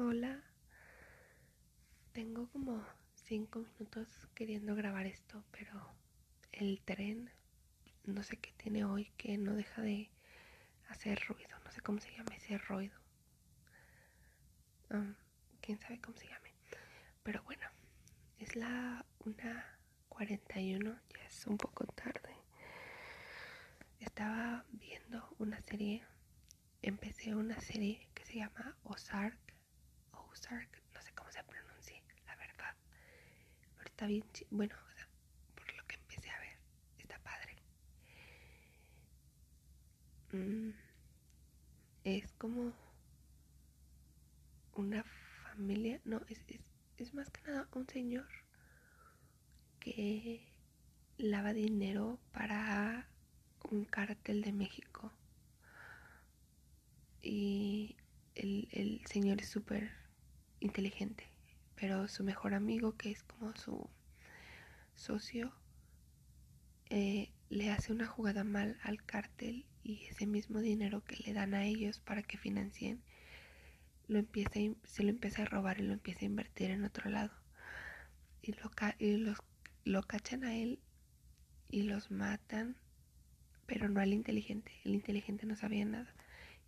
Hola. Tengo como cinco minutos queriendo grabar esto, pero el tren, no sé qué tiene hoy, que no deja de hacer ruido. No sé cómo se llama ese ruido. Um, Quién sabe cómo se llame. Pero bueno, es la 1.41, ya es un poco tarde. Estaba viendo una serie. Empecé una serie que se llama Ozark. No sé cómo se pronuncia, la verdad. Pero está bien, bueno, por lo que empecé a ver, está padre. Mm, es como una familia, no, es, es, es más que nada un señor que lava dinero para un cártel de México. Y el, el señor es súper inteligente, pero su mejor amigo, que es como su socio, eh, le hace una jugada mal al cártel y ese mismo dinero que le dan a ellos para que financien, lo empieza, se lo empieza a robar y lo empieza a invertir en otro lado. Y lo, y los, lo cachan a él y los matan, pero no al inteligente. El inteligente no sabía nada.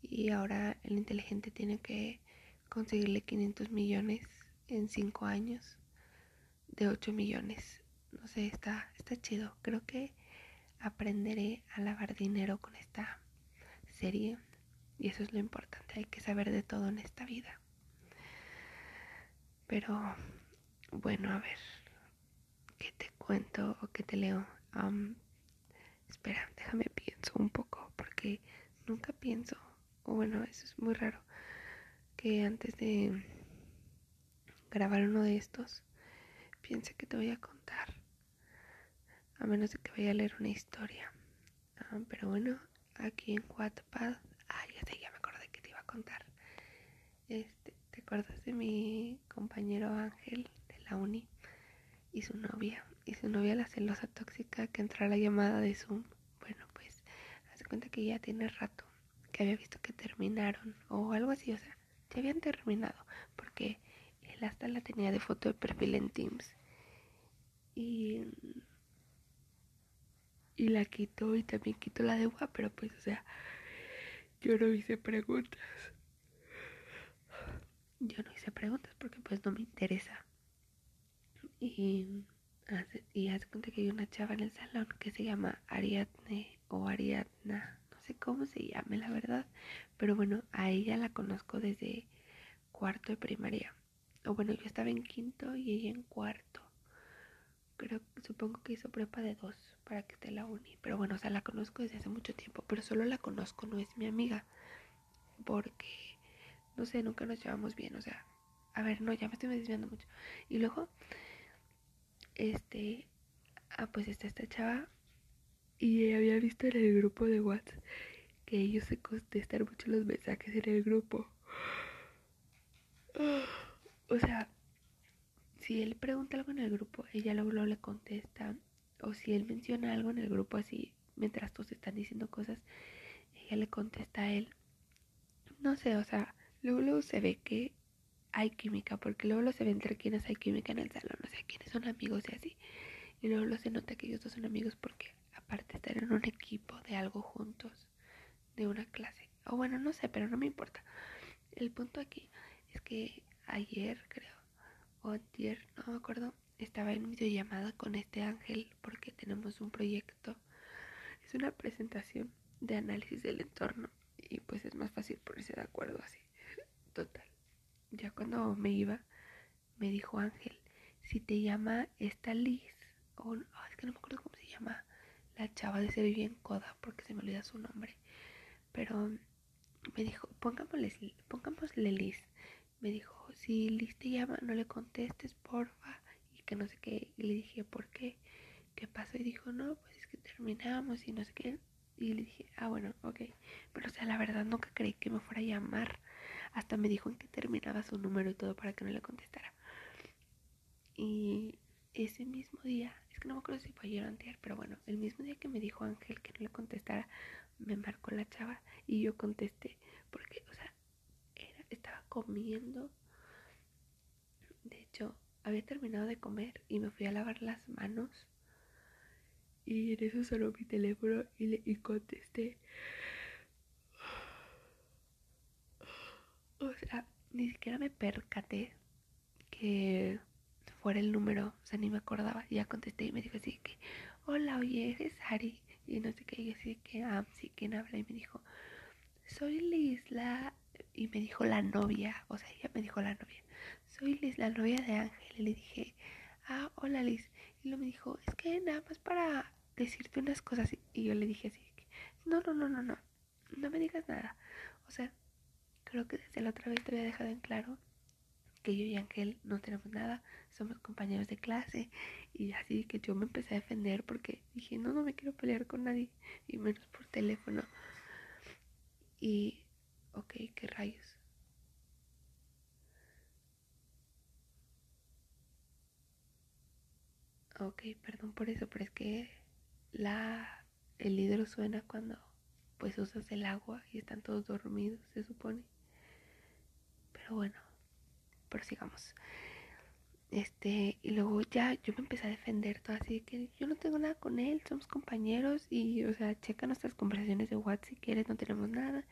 Y ahora el inteligente tiene que conseguirle 500 millones en 5 años de 8 millones. No sé, está, está chido. Creo que aprenderé a lavar dinero con esta serie. Y eso es lo importante. Hay que saber de todo en esta vida. Pero bueno, a ver. ¿Qué te cuento o qué te leo? Um, espera, déjame pienso un poco. Porque nunca pienso. O bueno, eso es muy raro que antes de grabar uno de estos piense que te voy a contar. A menos de que vaya a leer una historia. Ah, pero bueno, aquí en Wattpad. Ah, ya sé, ya me acordé que te iba a contar. Este, ¿te acuerdas de mi compañero Ángel de la uni? Y su novia. Y su novia la celosa tóxica que entra a la llamada de Zoom. Bueno, pues, hace cuenta que ya tiene rato que había visto que terminaron. O algo así, o sea ya habían terminado porque él hasta la tenía de foto de perfil en Teams. Y y la quitó y también quitó la de WhatsApp pero pues o sea yo no hice preguntas. Yo no hice preguntas porque pues no me interesa. Y y hace cuenta que hay una chava en el salón que se llama Ariadne o Ariadna cómo se llame, la verdad. Pero bueno, a ella la conozco desde cuarto de primaria. O bueno, yo estaba en quinto y ella en cuarto. Creo, supongo que hizo prepa de dos para que esté la uni. Pero bueno, o sea, la conozco desde hace mucho tiempo. Pero solo la conozco, no es mi amiga. Porque, no sé, nunca nos llevamos bien. O sea, a ver, no, ya me estoy desviando mucho. Y luego, este, ah, pues está esta chava y había visto en el grupo de WhatsApp que ellos se contestan mucho los mensajes en el grupo. O sea, si él pregunta algo en el grupo, ella luego, le contesta. O si él menciona algo en el grupo así, mientras todos están diciendo cosas, ella le contesta a él. No sé, o sea, luego, luego se ve que hay química, porque luego, luego se ve entre quienes hay química en el salón, o sea, quienes son amigos y así. Y luego, luego se nota que ellos dos son amigos porque aparte estar en un equipo de algo juntos, de una clase. O bueno, no sé, pero no me importa. El punto aquí es que ayer, creo, o ayer, no me acuerdo, estaba en videollamada con este ángel porque tenemos un proyecto. Es una presentación de análisis del entorno y pues es más fácil ponerse de acuerdo así. Total. Ya cuando me iba, me dijo Ángel, si te llama esta Liz, o es que no me acuerdo cómo se llama, la chava de se vivía en Coda porque se me olvida su nombre. Pero me dijo, pongámosle, pongámosle Liz. Me dijo, si Liz te llama, no le contestes, porfa. Y que no sé qué. Y le dije, ¿por qué? ¿Qué pasó? Y dijo, no, pues es que terminamos y no sé qué. Y le dije, ah, bueno, ok. Pero o sea, la verdad nunca creí que me fuera a llamar. Hasta me dijo en que terminaba su número y todo para que no le contestara. Y ese mismo día que no me acuerdo si fue ayer o anterior, pero bueno, el mismo día que me dijo Ángel que no le contestara, me marcó la chava y yo contesté, porque, o sea, estaba comiendo había terminado de comer y me fui a lavar las manos. Y en eso sonó mi teléfono y, le, y contesté. O sea, ni siquiera me percaté que fuera el número, o sea, ni me acordaba. Y ya contesté y me dijo así que, hola, oye, eres Ari. Y no sé qué, y así que, ah, sí, ¿quién habla? Y me dijo, soy Liz, la... Y me dijo la novia, o sea, ella me dijo la novia. Soy Liz, la novia de Ángel. Y le dije, ah, hola Liz. Y luego me dijo, es que nada más para decirte unas cosas. Y yo le dije así, no, no, no, no, no, no me digas nada. O sea, creo que desde la otra vez te había dejado en claro que yo y Ángel no tenemos nada, somos compañeros de clase y así que yo me empecé a defender porque dije, no, no me quiero pelear con nadie y menos por teléfono. Y, ok, ¿qué rayos? Ok, perdón por eso, pero es que la, el hidro suena cuando pues usas el agua y están todos dormidos, se supone. Pero bueno sigamos Este, y luego ya yo me empecé a defender todo así que yo no tengo nada con él, somos compañeros y, o sea, checa nuestras conversaciones de WhatsApp si quieres, no tenemos nada.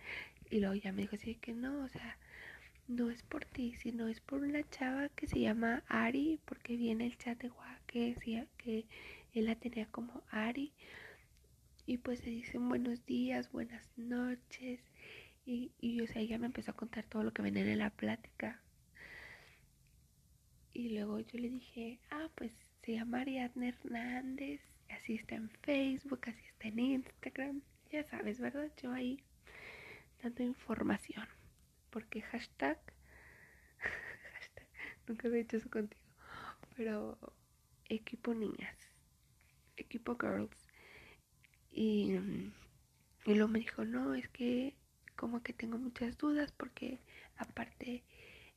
Y luego ya me dijo así que no, o sea, no es por ti, sino es por una chava que se llama Ari, porque viene el chat de WhatsApp que decía que él la tenía como Ari. Y pues se dicen buenos días, buenas noches. Y, y o sea, ella me empezó a contar todo lo que venía en la plática. Y luego yo le dije, ah, pues se llama Ariadna Hernández, así está en Facebook, así está en Instagram, ya sabes, ¿verdad? Yo ahí dando información, porque hashtag, hashtag nunca había hecho eso contigo, pero equipo niñas, equipo girls. Y, y luego me dijo, no, es que como que tengo muchas dudas porque aparte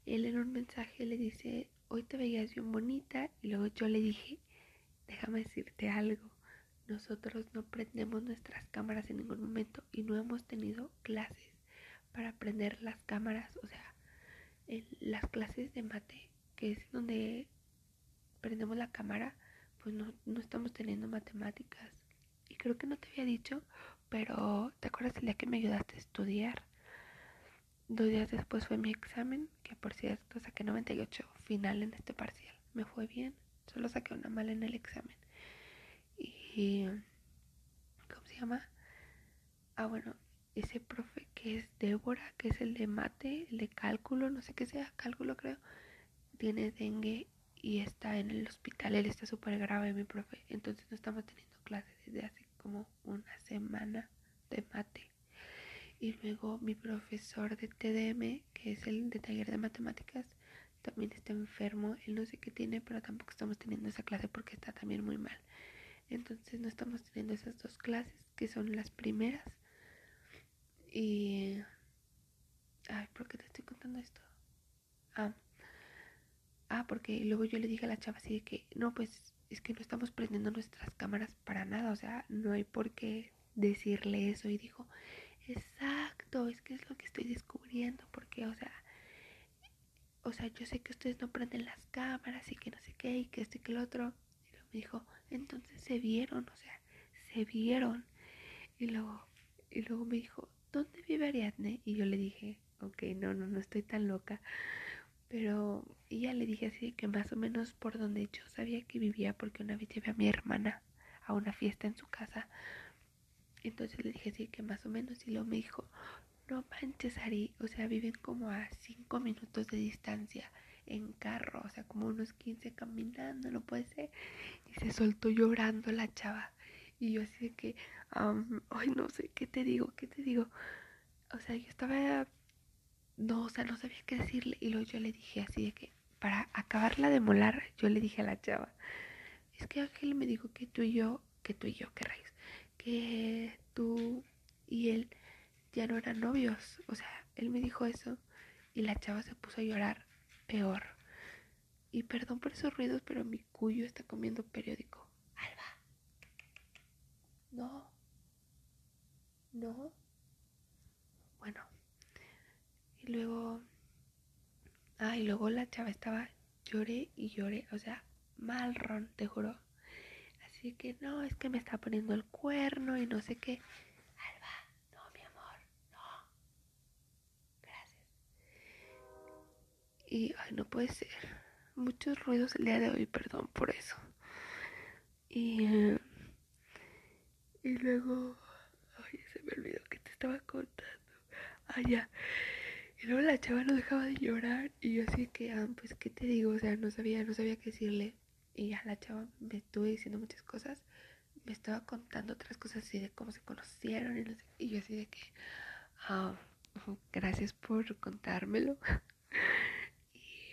él en un mensaje le dice hoy te veías bien bonita y luego yo le dije, déjame decirte algo, nosotros no prendemos nuestras cámaras en ningún momento y no hemos tenido clases para prender las cámaras, o sea, en las clases de mate, que es donde prendemos la cámara, pues no, no estamos teniendo matemáticas. Y creo que no te había dicho, pero ¿te acuerdas el día que me ayudaste a estudiar? Dos días después fue mi examen, que por cierto saqué 98 final en este parcial. Me fue bien, solo saqué una mala en el examen. Y... ¿Cómo se llama? Ah, bueno, ese profe que es Débora, que es el de mate, el de cálculo, no sé qué sea, cálculo creo, tiene dengue y está en el hospital. Él está súper grave, mi profe. Entonces no estamos teniendo clases desde hace como una semana de mate. Y luego mi profesor de TDM, que es el de taller de matemáticas, también está enfermo. Él no sé qué tiene, pero tampoco estamos teniendo esa clase porque está también muy mal. Entonces no estamos teniendo esas dos clases, que son las primeras. Y... Ay, ¿por qué te estoy contando esto? Ah. Ah, porque luego yo le dije a la chava así de que, no, pues es que no estamos prendiendo nuestras cámaras para nada, o sea, no hay por qué decirle eso. Y dijo, Exacto, es que es lo que estoy descubriendo, porque, o sea, o sea, yo sé que ustedes no prenden las cámaras y que no sé qué, y que esto y que lo otro. Y luego me dijo, entonces se vieron, o sea, se vieron. Y luego, y luego me dijo, ¿dónde vive Ariadne? Y yo le dije, ok, no, no, no estoy tan loca. Pero, y ya le dije así que más o menos por donde yo sabía que vivía, porque una vez llevé a mi hermana a una fiesta en su casa entonces le dije, sí, que más o menos. Y luego me dijo, no manches, Ari. O sea, viven como a 5 minutos de distancia en carro. O sea, como unos 15 caminando, no puede ser. Y se soltó llorando la chava. Y yo así de que, ay, no sé, ¿qué te digo? ¿Qué te digo? O sea, yo estaba... No, o sea, no sabía qué decirle. Y luego yo le dije así de que, para acabarla de molar, yo le dije a la chava, es que Ángel me dijo que tú y yo, que tú y yo, qué rayos que tú y él ya no eran novios. O sea, él me dijo eso y la chava se puso a llorar peor. Y perdón por esos ruidos, pero mi cuyo está comiendo periódico. Alba. No. No. Bueno. Y luego... Ah, y luego la chava estaba lloré y lloré, o sea, mal ron, te juro. Así que no, es que me está poniendo el cuerno y no sé qué. Alba, no, mi amor, no. Gracias. Y, ay, no puede ser. Muchos ruidos el día de hoy, perdón por eso. Y, eh, y luego, ay, se me olvidó que te estaba contando. Ah, ya. Y luego la chava no dejaba de llorar y yo así que, ah, pues, ¿qué te digo? O sea, no sabía, no sabía qué decirle. Y ya la chava me estuvo diciendo muchas cosas. Me estaba contando otras cosas así de cómo se conocieron y. Y yo así de que, ah, gracias por contármelo.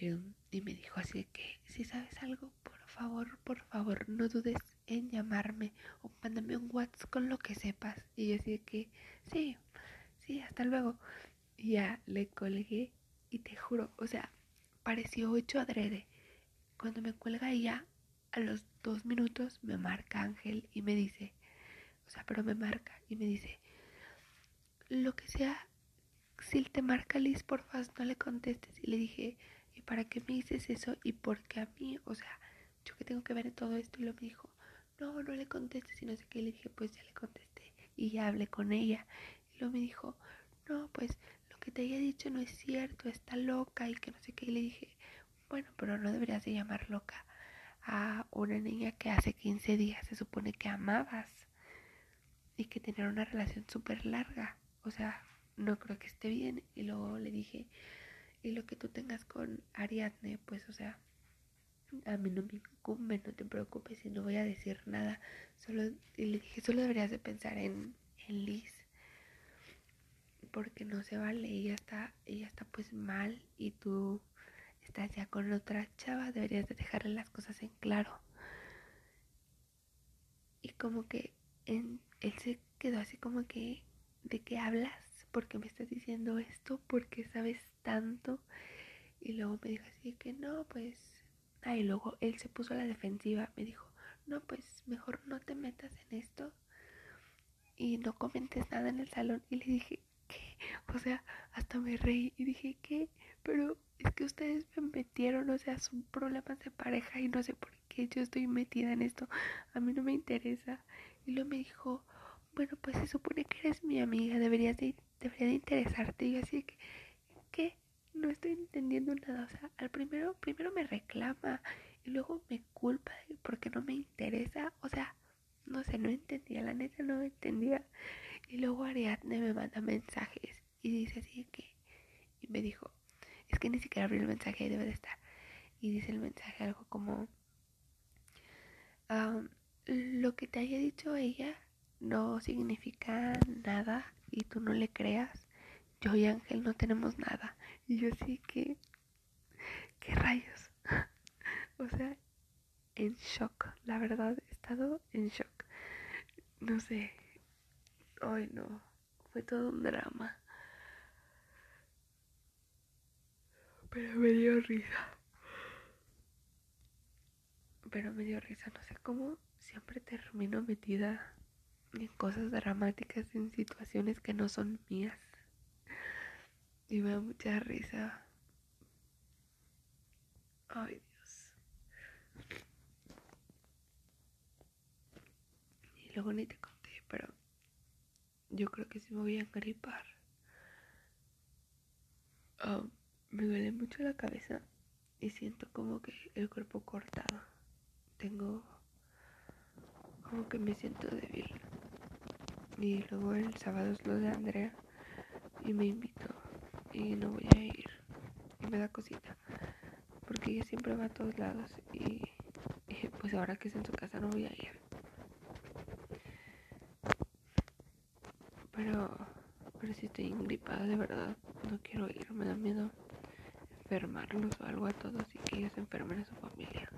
y, y me dijo así que, si sabes algo, por favor, por favor, no dudes en llamarme o mándame un WhatsApp con lo que sepas. Y yo así que, sí, sí, hasta luego. Y ya le colgué y te juro, o sea, pareció hecho adrede. Cuando me cuelga ella, a los dos minutos me marca Ángel y me dice, o sea, pero me marca y me dice, lo que sea, si te marca Liz, porfa, no le contestes. Y le dije, ¿y para qué me dices eso? ¿Y por qué a mí? O sea, yo que tengo que ver en todo esto. Y lo me dijo, no, no le contestes. Y no sé qué. Y le dije, pues ya le contesté. Y ya hablé con ella. Y luego me dijo, no, pues que te haya dicho no es cierto, está loca y que no sé qué. Y le dije, bueno, pero no deberías de llamar loca a una niña que hace 15 días se supone que amabas y que tenían una relación súper larga. O sea, no creo que esté bien. Y luego le dije, y lo que tú tengas con Ariadne, pues, o sea, a mí no me incumbe, no te preocupes y no voy a decir nada. Solo, y le dije, solo deberías de pensar en, en Liz porque no se vale, ella está, ella está pues mal y tú estás ya con otra chava, deberías de dejarle las cosas en claro. Y como que él se quedó así como que, ¿de qué hablas? Porque me estás diciendo esto? porque sabes tanto? Y luego me dijo así que no, pues... Ah, y luego él se puso a la defensiva, me dijo, no, pues mejor no te metas en esto y no comentes nada en el salón. Y le dije, o sea, hasta me reí y dije, ¿qué? Pero es que ustedes me metieron, o sea, son problemas de pareja y no sé por qué yo estoy metida en esto. A mí no me interesa. Y luego me dijo, bueno, pues se supone que eres mi amiga, deberías de, debería de interesarte. Y así que, ¿qué? No estoy entendiendo nada. O sea, al primero, primero me reclama y luego me culpa porque no me interesa. O sea, no sé, no entendía, la neta no entendía. Y luego Ariadne me manda mensajes y dice así que, y me dijo, es que ni siquiera abrí el mensaje debe de estar. Y dice el mensaje algo como, lo que te haya dicho ella no significa nada y tú no le creas. Yo y Ángel no tenemos nada. Y yo sí que, ¿qué rayos? o sea, en shock, la verdad, he estado en shock. No sé, Ay, no. Fue todo un drama. Pero me dio risa. Pero me dio risa, no sé cómo siempre termino metida en cosas dramáticas, en situaciones que no son mías. Y me da mucha risa. Ay, Dios. Y luego ni te conté, pero yo creo que sí me voy a engripar. Ah, me duele mucho la cabeza y siento como que el cuerpo cortado. Tengo como que me siento débil. Y luego el sábado es lo de Andrea y me invito y no voy a ir. Y me da cosita. Porque ella siempre va a todos lados y, pues ahora que es en su casa no voy a ir. Pero, pero si estoy ingripada de verdad, no quiero ir, me da miedo enfermarlos o algo a todos y que ellos enfermen a su familia.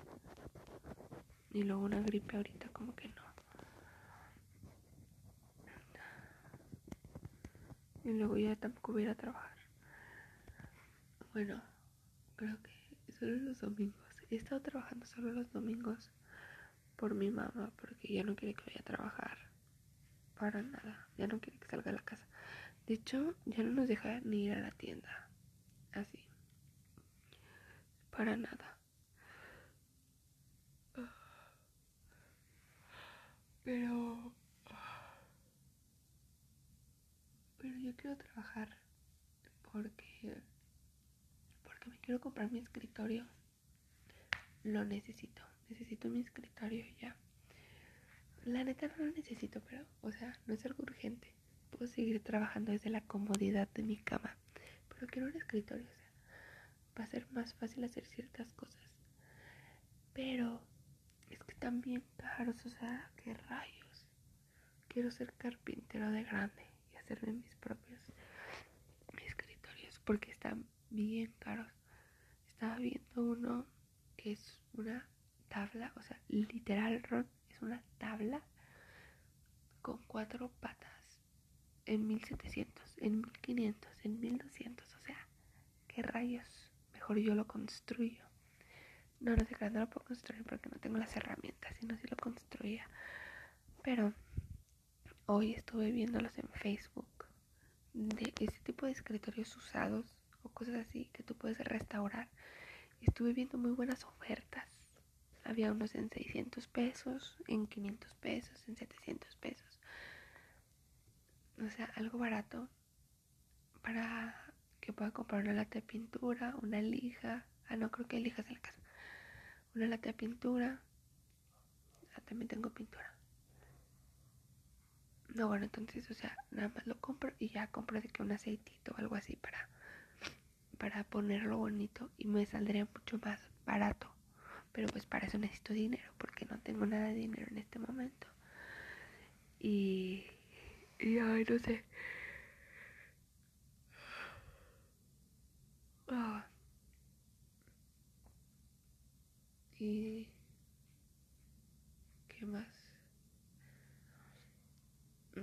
Y luego una gripe ahorita como que no. y luego ya tampoco voy a ir a trabajar. Bueno, creo que solo los domingos. He estado trabajando solo los domingos por mi mamá porque ya no quiere que vaya a trabajar para nada. Ya no quiere que salga de la casa. De hecho, ya no nos deja ni ir a la tienda. Así. Para nada. Pero Pero yo quiero trabajar porque... Porque me quiero comprar mi escritorio. Lo necesito. Necesito mi escritorio ya. La neta no lo necesito, pero, o sea, no es algo urgente. Puedo seguir trabajando desde la comodidad de mi cama. Pero quiero un escritorio, o sea, va a ser más fácil hacer ciertas cosas. Pero es que bien caros, o sea, qué rayos. Quiero ser carpintero de grande hacerme mis propios escritorios porque están bien caros. Estaba viendo uno que es una tabla, o sea, literal, Ron, es una tabla con cuatro patas en 1700, en 1500, en 1200, o sea, qué rayos. Mejor yo lo construyo. No, no sé, no lo puedo construir porque no tengo las herramientas, sino si lo construía. Pero hoy estuve viéndolos en Facebook de ese tipo de escritorios usados o cosas así que tú puedes restaurar. Estuve viendo muy buenas ofertas había unos en 600 pesos, en 500 pesos, en 700 pesos. O sea, algo barato para que pueda comprar una lata de pintura, una lija. Ah, no, creo que hay lijas en la casa. Una lata de pintura. Ah, también tengo pintura. No, bueno, entonces, o sea, nada más lo compro y ya compro de que un aceitito o algo así para, para ponerlo bonito y me saldría mucho más barato. Pero pues para eso necesito dinero, porque no tengo nada de dinero en este momento. Y, y ay, no sé. Ah. Y ¿qué más?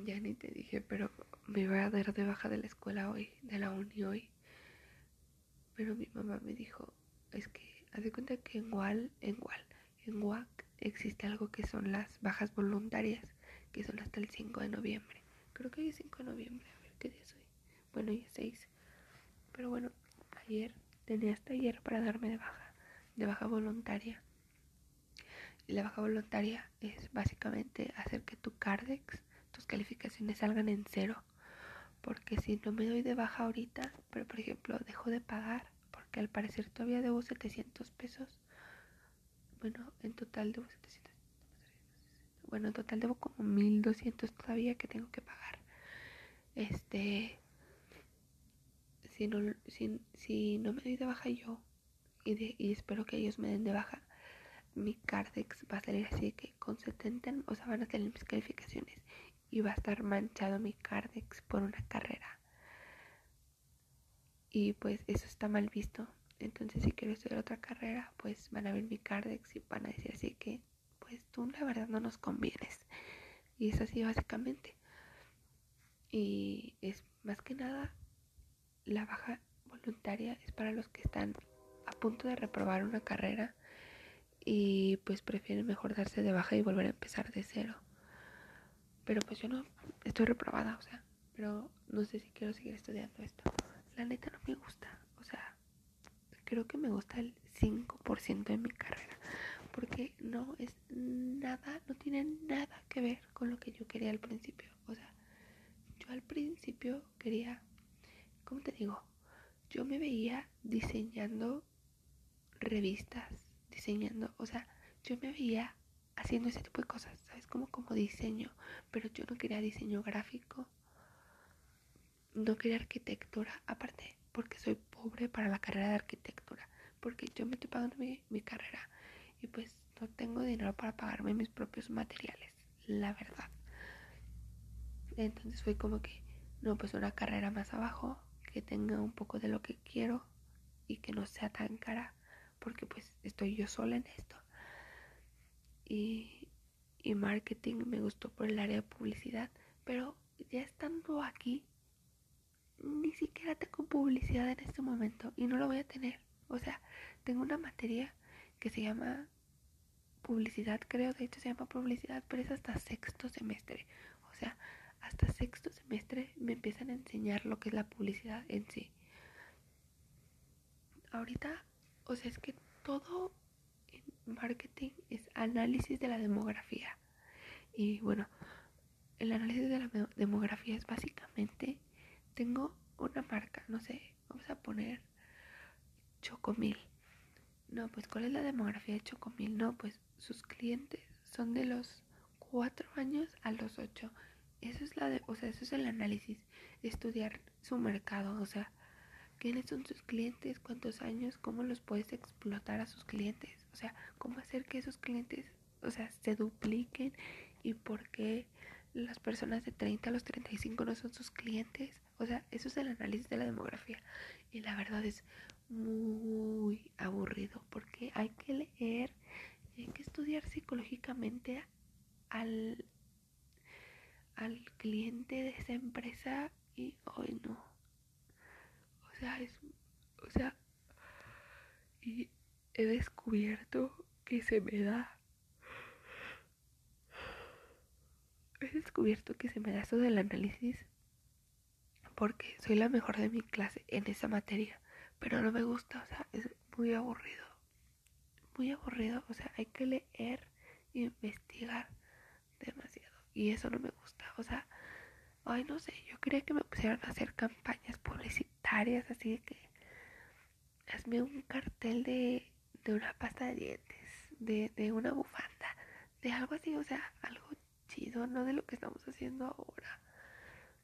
Ya ni te dije, pero me iba a dar de baja de la escuela hoy, de la uni hoy. Pero mi mamá me dijo, es que Haz de cuenta que en WAL, en WAL, en WAC existe algo que son las bajas voluntarias, que son hasta el 5 de noviembre. Creo que hoy es 5 de noviembre, a ver qué día soy. Bueno, ya 6. Pero bueno, ayer, tenía hasta ayer para darme de baja, de baja voluntaria. Y la baja voluntaria es básicamente hacer que tu Cardex, tus calificaciones salgan en cero. Porque si no me doy de baja ahorita, pero por ejemplo dejo de pagar que al parecer todavía debo 700 pesos. Bueno, en total debo 700. Bueno, en total debo como 1200 todavía que tengo que pagar. Este. Si no, si, si no me doy de baja yo y, y espero que ellos me den de baja, mi Cardex va a salir así que con 70, o sea, van a salir mis calificaciones y va a estar manchado mi Cardex por una carrera y pues eso está mal visto. Entonces si quiero estudiar otra carrera, pues van a ver mi cardex y van a decir así que pues tú la verdad no nos convienes. Y es así básicamente. Y es más que nada la baja voluntaria es para los que están a punto de reprobar una carrera y pues prefieren mejor darse de baja y volver a empezar de cero. Pero pues yo no estoy reprobada, o sea, pero no sé si quiero seguir estudiando esto la neta no me gusta. O sea, creo que me gusta el 5% de mi carrera. Porque no es nada, no tiene nada que ver con lo que yo quería al principio. O sea, yo al principio quería, ¿cómo te digo? Yo me veía diseñando revistas, diseñando, o sea, yo me veía haciendo ese tipo de cosas, ¿sabes? Como como diseño, pero yo no quería diseño gráfico, no quería arquitectura, aparte porque soy pobre para la carrera de arquitectura, porque yo me estoy pagando mi, mi carrera y pues no tengo dinero para pagarme mis propios materiales, la verdad. Entonces fue como que, no, pues una carrera más abajo, que tenga un poco de lo que quiero y que no sea tan cara, porque pues estoy yo sola en esto. Y, y marketing me gustó por el área de publicidad, pero ya estando aquí, ni siquiera tengo publicidad en este momento y no lo voy a tener. O sea, tengo una materia que se llama publicidad, creo, de hecho se llama publicidad, pero es hasta sexto semestre. O sea, hasta sexto semestre me empiezan a enseñar lo que es la publicidad en sí. Ahorita, o sea, es que todo marketing es análisis de la demografía. Y bueno, el análisis de la demografía es básicamente, tengo una marca, no sé, vamos a poner Chocomil. No, pues ¿cuál es la demografía de Chocomil? No, pues sus clientes son de los 4 años a los 8. Eso es la de, o sea, eso es el análisis, estudiar su mercado, o sea, quiénes son sus clientes, cuántos años, cómo los puedes explotar a sus clientes, o sea, cómo hacer que esos clientes, o sea, se dupliquen y por qué las personas de 30 a los 35 no son sus clientes. O sea, eso es el análisis de la demografía. Y la verdad es muy aburrido porque hay que leer, hay que estudiar psicológicamente al, al cliente de esa empresa y hoy no. O sea, es, o sea, he descubierto que se me da. He descubierto que se me da eso del análisis porque soy la mejor de mi clase en esa materia, pero no me gusta, o sea, es muy aburrido, muy aburrido, o sea, hay que leer e investigar demasiado y eso no me gusta, o sea, ay, no sé, yo quería que me pusieran a hacer campañas publicitarias, así de que hazme un cartel de, de una pasta de dientes, de, de una bufanda, de algo así, o sea, algo no de lo que estamos haciendo ahora.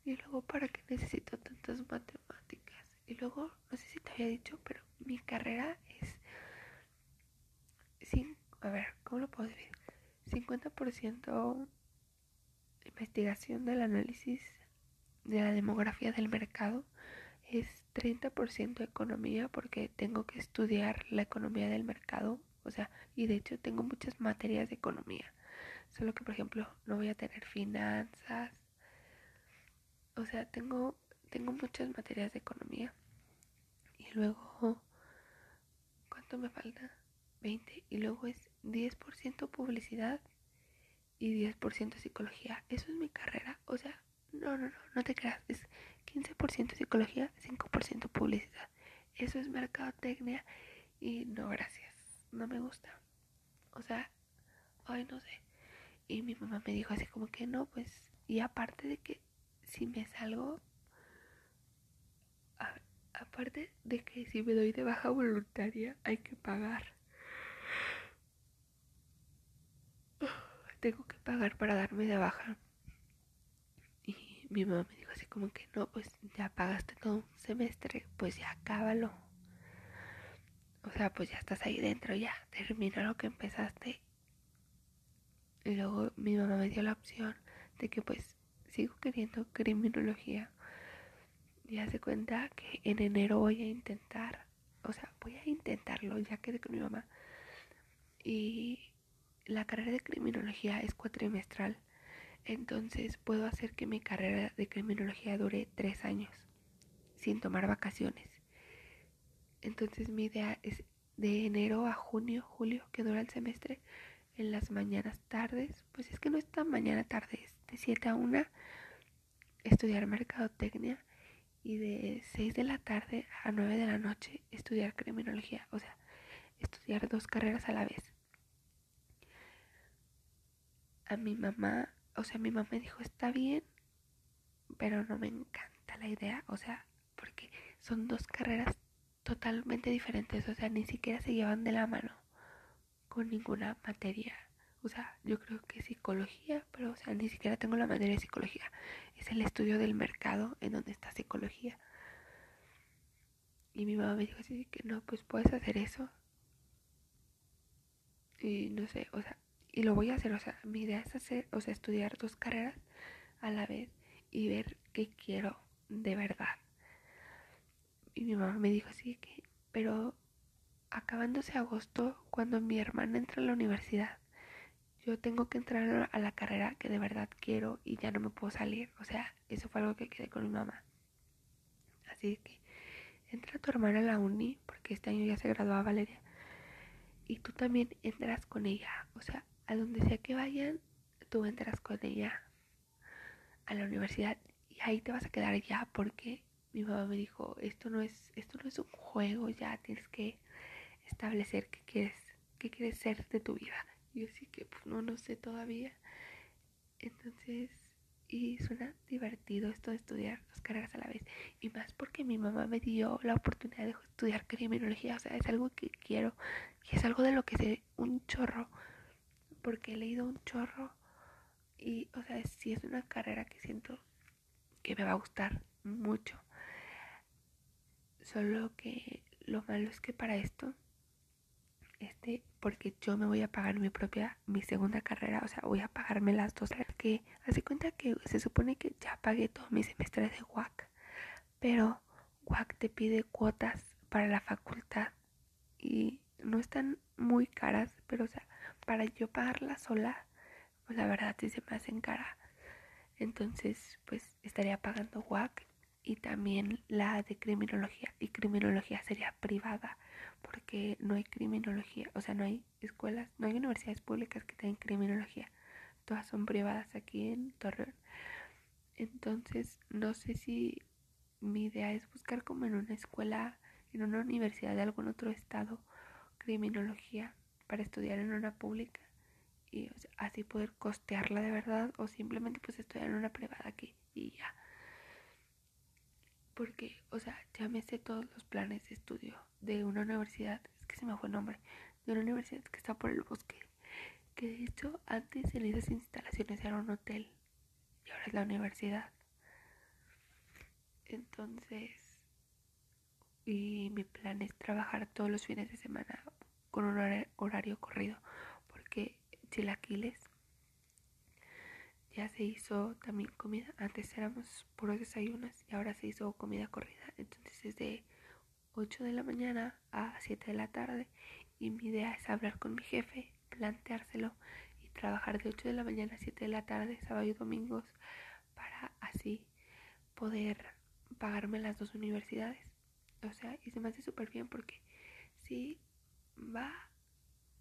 Y luego, ¿para qué necesito tantas matemáticas? Y luego, no sé si te había dicho, pero mi carrera es... Sin, a ver, ¿cómo lo puedo decir? 50% investigación del análisis de la demografía del mercado es 30% economía porque tengo que estudiar la economía del mercado, o sea, y de hecho tengo muchas materias de economía. Solo que, por ejemplo, no voy a tener finanzas. O sea, tengo, tengo muchas materias de economía. Y luego, ¿cuánto me falta? 20. Y luego es 10% publicidad y 10% psicología. Eso es mi carrera. O sea, no, no, no, no te creas. Es 15% psicología, 5% publicidad. Eso es mercadotecnia y no, gracias. No me gusta. O sea, ay, no sé. Y mi mamá me dijo así como que no, pues, y aparte de que si me salgo, aparte de que si me doy de baja voluntaria, hay que pagar. Tengo que pagar para darme de baja. Mi mamá me dijo así como que no, pues ya pagaste todo un semestre, pues ya acábalo. O sea, pues ya estás ahí dentro, ya termina lo que empezaste y luego mi mamá me dio la opción de que pues sigo queriendo criminología. Y hace cuenta que en enero voy a intentar, o sea, voy a intentarlo, ya quedé con mi mamá. Y la carrera de criminología es cuatrimestral. Entonces puedo hacer que mi carrera de criminología dure tres años sin tomar vacaciones. Entonces mi idea es de enero a junio, julio, que dura el semestre, en las mañanas tardes, pues es que no es tan mañana tarde, es de 7 a 1 estudiar mercadotecnia y de 6 de la tarde a 9 de la noche estudiar criminología, o sea, estudiar dos carreras a la vez. A mi mamá, o sea, mi mamá me dijo, está bien, pero no me encanta la idea, o sea, porque son dos carreras totalmente diferentes, o sea, ni siquiera se llevan de la mano con ninguna materia. O sea, yo creo que psicología, pero o sea, ni siquiera tengo la materia de psicología. Es el estudio del mercado en donde está psicología. Y mi mamá me dijo así que no, pues puedes hacer eso. Y no sé, o sea, y lo voy a hacer, o sea, mi idea es hacer, o sea, estudiar dos carreras a la vez y ver qué quiero de verdad. Y mi mamá me dijo así que, pero acabándose agosto, cuando mi hermana entra a la universidad, yo tengo que entrar a la carrera que de verdad quiero y ya no me puedo salir. O sea, eso fue algo que quedé con mi mamá. Así que entra tu hermana a la uni, porque este año ya se graduaba Valeria, y tú también entras con ella. O sea, a donde sea que vayan, tú entras con ella a la universidad y ahí te vas a quedar ya porque mi mamá me dijo, esto no es, esto no es un juego, ya tienes que establecer qué quieres, qué quieres ser de tu vida. Yo sí que pues, no, no sé todavía. Entonces, y suena divertido esto de estudiar dos carreras a la vez. Y más porque mi mamá me dio la oportunidad de estudiar criminología. O sea, es algo que quiero. Y es algo de lo que sé un chorro. Porque he leído un chorro. Y, o sea, sí es una carrera que siento que me va a gustar mucho. Solo que lo malo es que para esto este, porque yo me voy a pagar mi propia, mi segunda carrera, o sea, voy a pagarme las dos. Que hace cuenta que se supone que ya pagué todo mi semestre de WAC, pero WAC te pide cuotas para la facultad y no están muy caras, pero o sea, para yo pagarla sola, pues la verdad sí se me hacen cara. Entonces, pues estaría pagando WAC y también la de criminología y criminología sería privada porque no hay criminología, o sea, no hay escuelas, no hay universidades públicas que tengan criminología, todas son privadas aquí en Torreón. Entonces, no sé si mi idea es buscar como en una escuela, en una universidad de algún otro estado, criminología para estudiar en una pública y así poder costearla de verdad o simplemente pues estudiar en una privada aquí y ya. Porque, o sea, ya me sé todos los planes de estudio de una universidad, es que se me fue el nombre, de una universidad que está por el bosque, que de hecho antes en esas instalaciones era un hotel y ahora es la universidad. Entonces, y mi plan es trabajar todos los fines de semana con un horario, corrido, porque Chilaquiles ya se hizo también comida. Antes éramos puros desayunos y ahora se hizo comida corrida. Entonces es de 8 de la mañana a 7 de la tarde y mi idea es hablar con mi jefe, planteárselo y trabajar de 8 de la mañana a 7 de la tarde, sábado y domingos, para así poder pagarme las dos universidades. O sea, y se me hace súper bien porque si va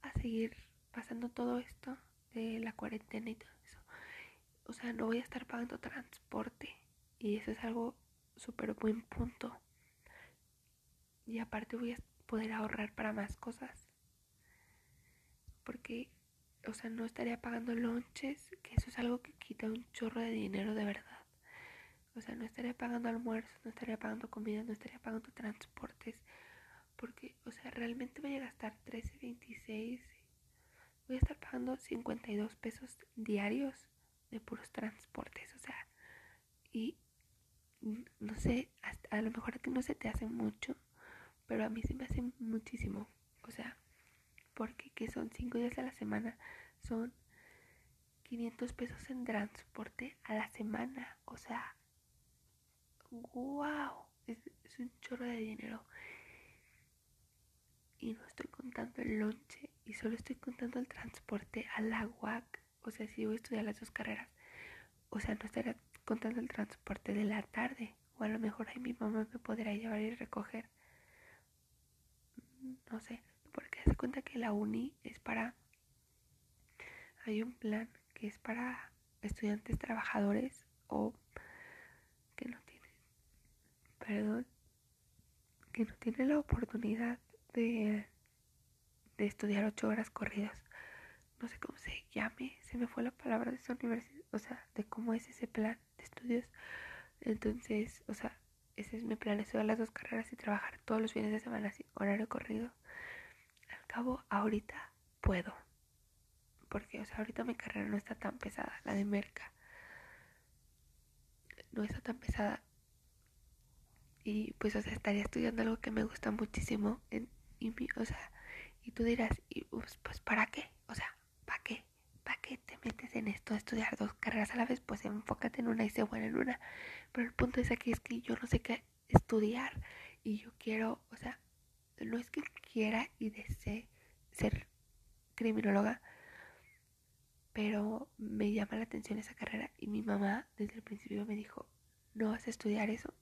a seguir pasando todo esto de la cuarentena y todo eso, o sea, no voy a estar pagando transporte y eso es algo súper buen punto y aparte voy a poder ahorrar para más cosas. Porque, o sea, no estaría pagando lonches, que eso es algo que quita un chorro de dinero de verdad. O sea, no estaría pagando almuerzos, no estaría pagando comida, no estaría pagando transportes. Porque, o sea, realmente voy a gastar 13, 26. Voy a estar pagando 52 pesos diarios de puros transportes. O sea, y no sé, hasta, a lo mejor que no se te hace mucho pero a mí se me hace muchísimo. O sea, porque que son cinco días a la semana, son 500 pesos en transporte a la semana. O sea, wow, es, un chorro de dinero. Y no estoy contando el lonche y solo estoy contando el transporte a la UAC. O sea, si voy a estudiar las dos carreras, o sea, no estaría contando el transporte de la tarde. O a lo mejor ahí mi mamá me podrá llevar y recoger no sé, porque se cuenta que la uni es para, hay un plan que es para estudiantes trabajadores o que no tienen, perdón, que no tienen la oportunidad de, estudiar ocho horas corridas. No sé cómo se llame, se me fue la palabra de esa universidad, o sea, de cómo es ese plan de estudios. Entonces, o sea, ese es mi plan, estudiar las dos carreras y trabajar todos los fines de semana así, horario corrido. Al cabo, ahorita puedo. Porque, o sea, ahorita mi carrera no está tan pesada, la de Merca. No está tan pesada. Y pues, o sea, estaría estudiando algo que me gusta muchísimo. Y, o sea, y tú dirás, y, pues, pues, ¿para qué? O sea, ¿para qué? ¿Para qué te metes en esto, estudiar dos carreras a la vez? Pues enfócate en una y sé buena en una. Pero el punto es aquí es que yo no sé qué estudiar y yo quiero, o sea, no es que quiera y desee ser criminóloga, pero me llama la atención esa carrera y mi mamá desde el principio me dijo, no vas a estudiar eso.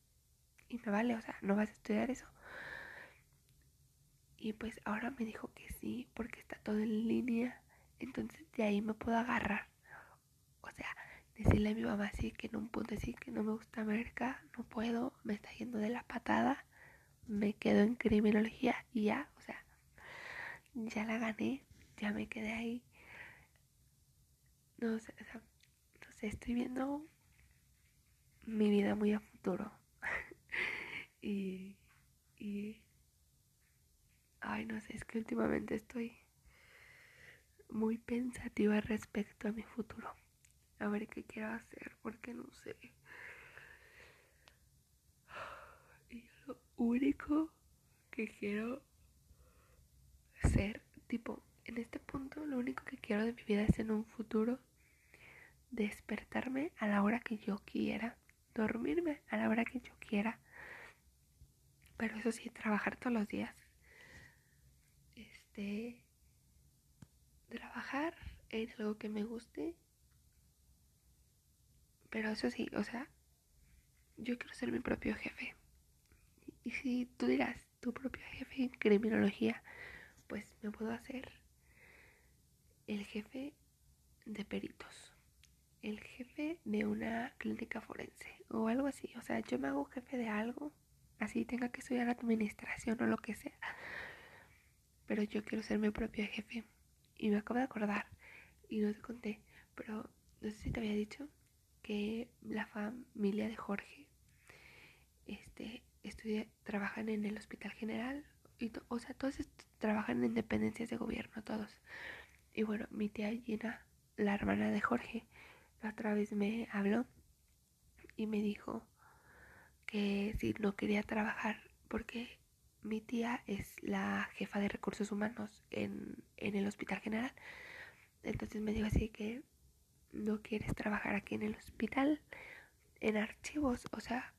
Y me vale, o sea, no vas a estudiar eso. Y pues ahora me dijo que sí, porque está todo en línea. Entonces de ahí me puedo agarrar. O sea, decirle a mi mamá así que un punto decir que no me gusta América, no puedo, me está yendo de la patada, me quedo en criminología y ya, o sea, ya la gané, ya me quedé ahí. No sé, o sea, no sé, estoy viendo mi vida muy a futuro. y, y, ay, no sé, es que últimamente estoy muy pensativa respecto a mi futuro. A ver qué quiero hacer, porque no sé. Y lo único que quiero ser, tipo, en este punto, lo único que quiero de mi vida es en un futuro despertarme a la hora que yo quiera, dormirme a la hora que yo quiera, pero eso sí, trabajar todos los días. Este, trabajar en algo que me guste, pero eso sí, o sea, yo quiero ser mi propio jefe. Y si tú dirás, tu propio jefe en criminología, pues me puedo hacer el jefe de peritos, el jefe de una clínica forense o algo así. O sea, yo me hago jefe de algo, así tenga que estudiar administración o lo que sea. Pero yo quiero ser mi propio jefe. Y me acabo de acordar, y no te conté, pero no sé si te había dicho que la familia de Jorge este, estudia, trabajan en el hospital general. Y o sea, todos trabajan en dependencias de gobierno, todos. Y bueno, mi tía Gina, la hermana de Jorge, la otra vez me habló y me dijo que si no quería trabajar porque mi tía es la jefa de recursos humanos en, en el hospital general. Entonces me dijo así que no quieres trabajar aquí en el hospital en archivos, o sea,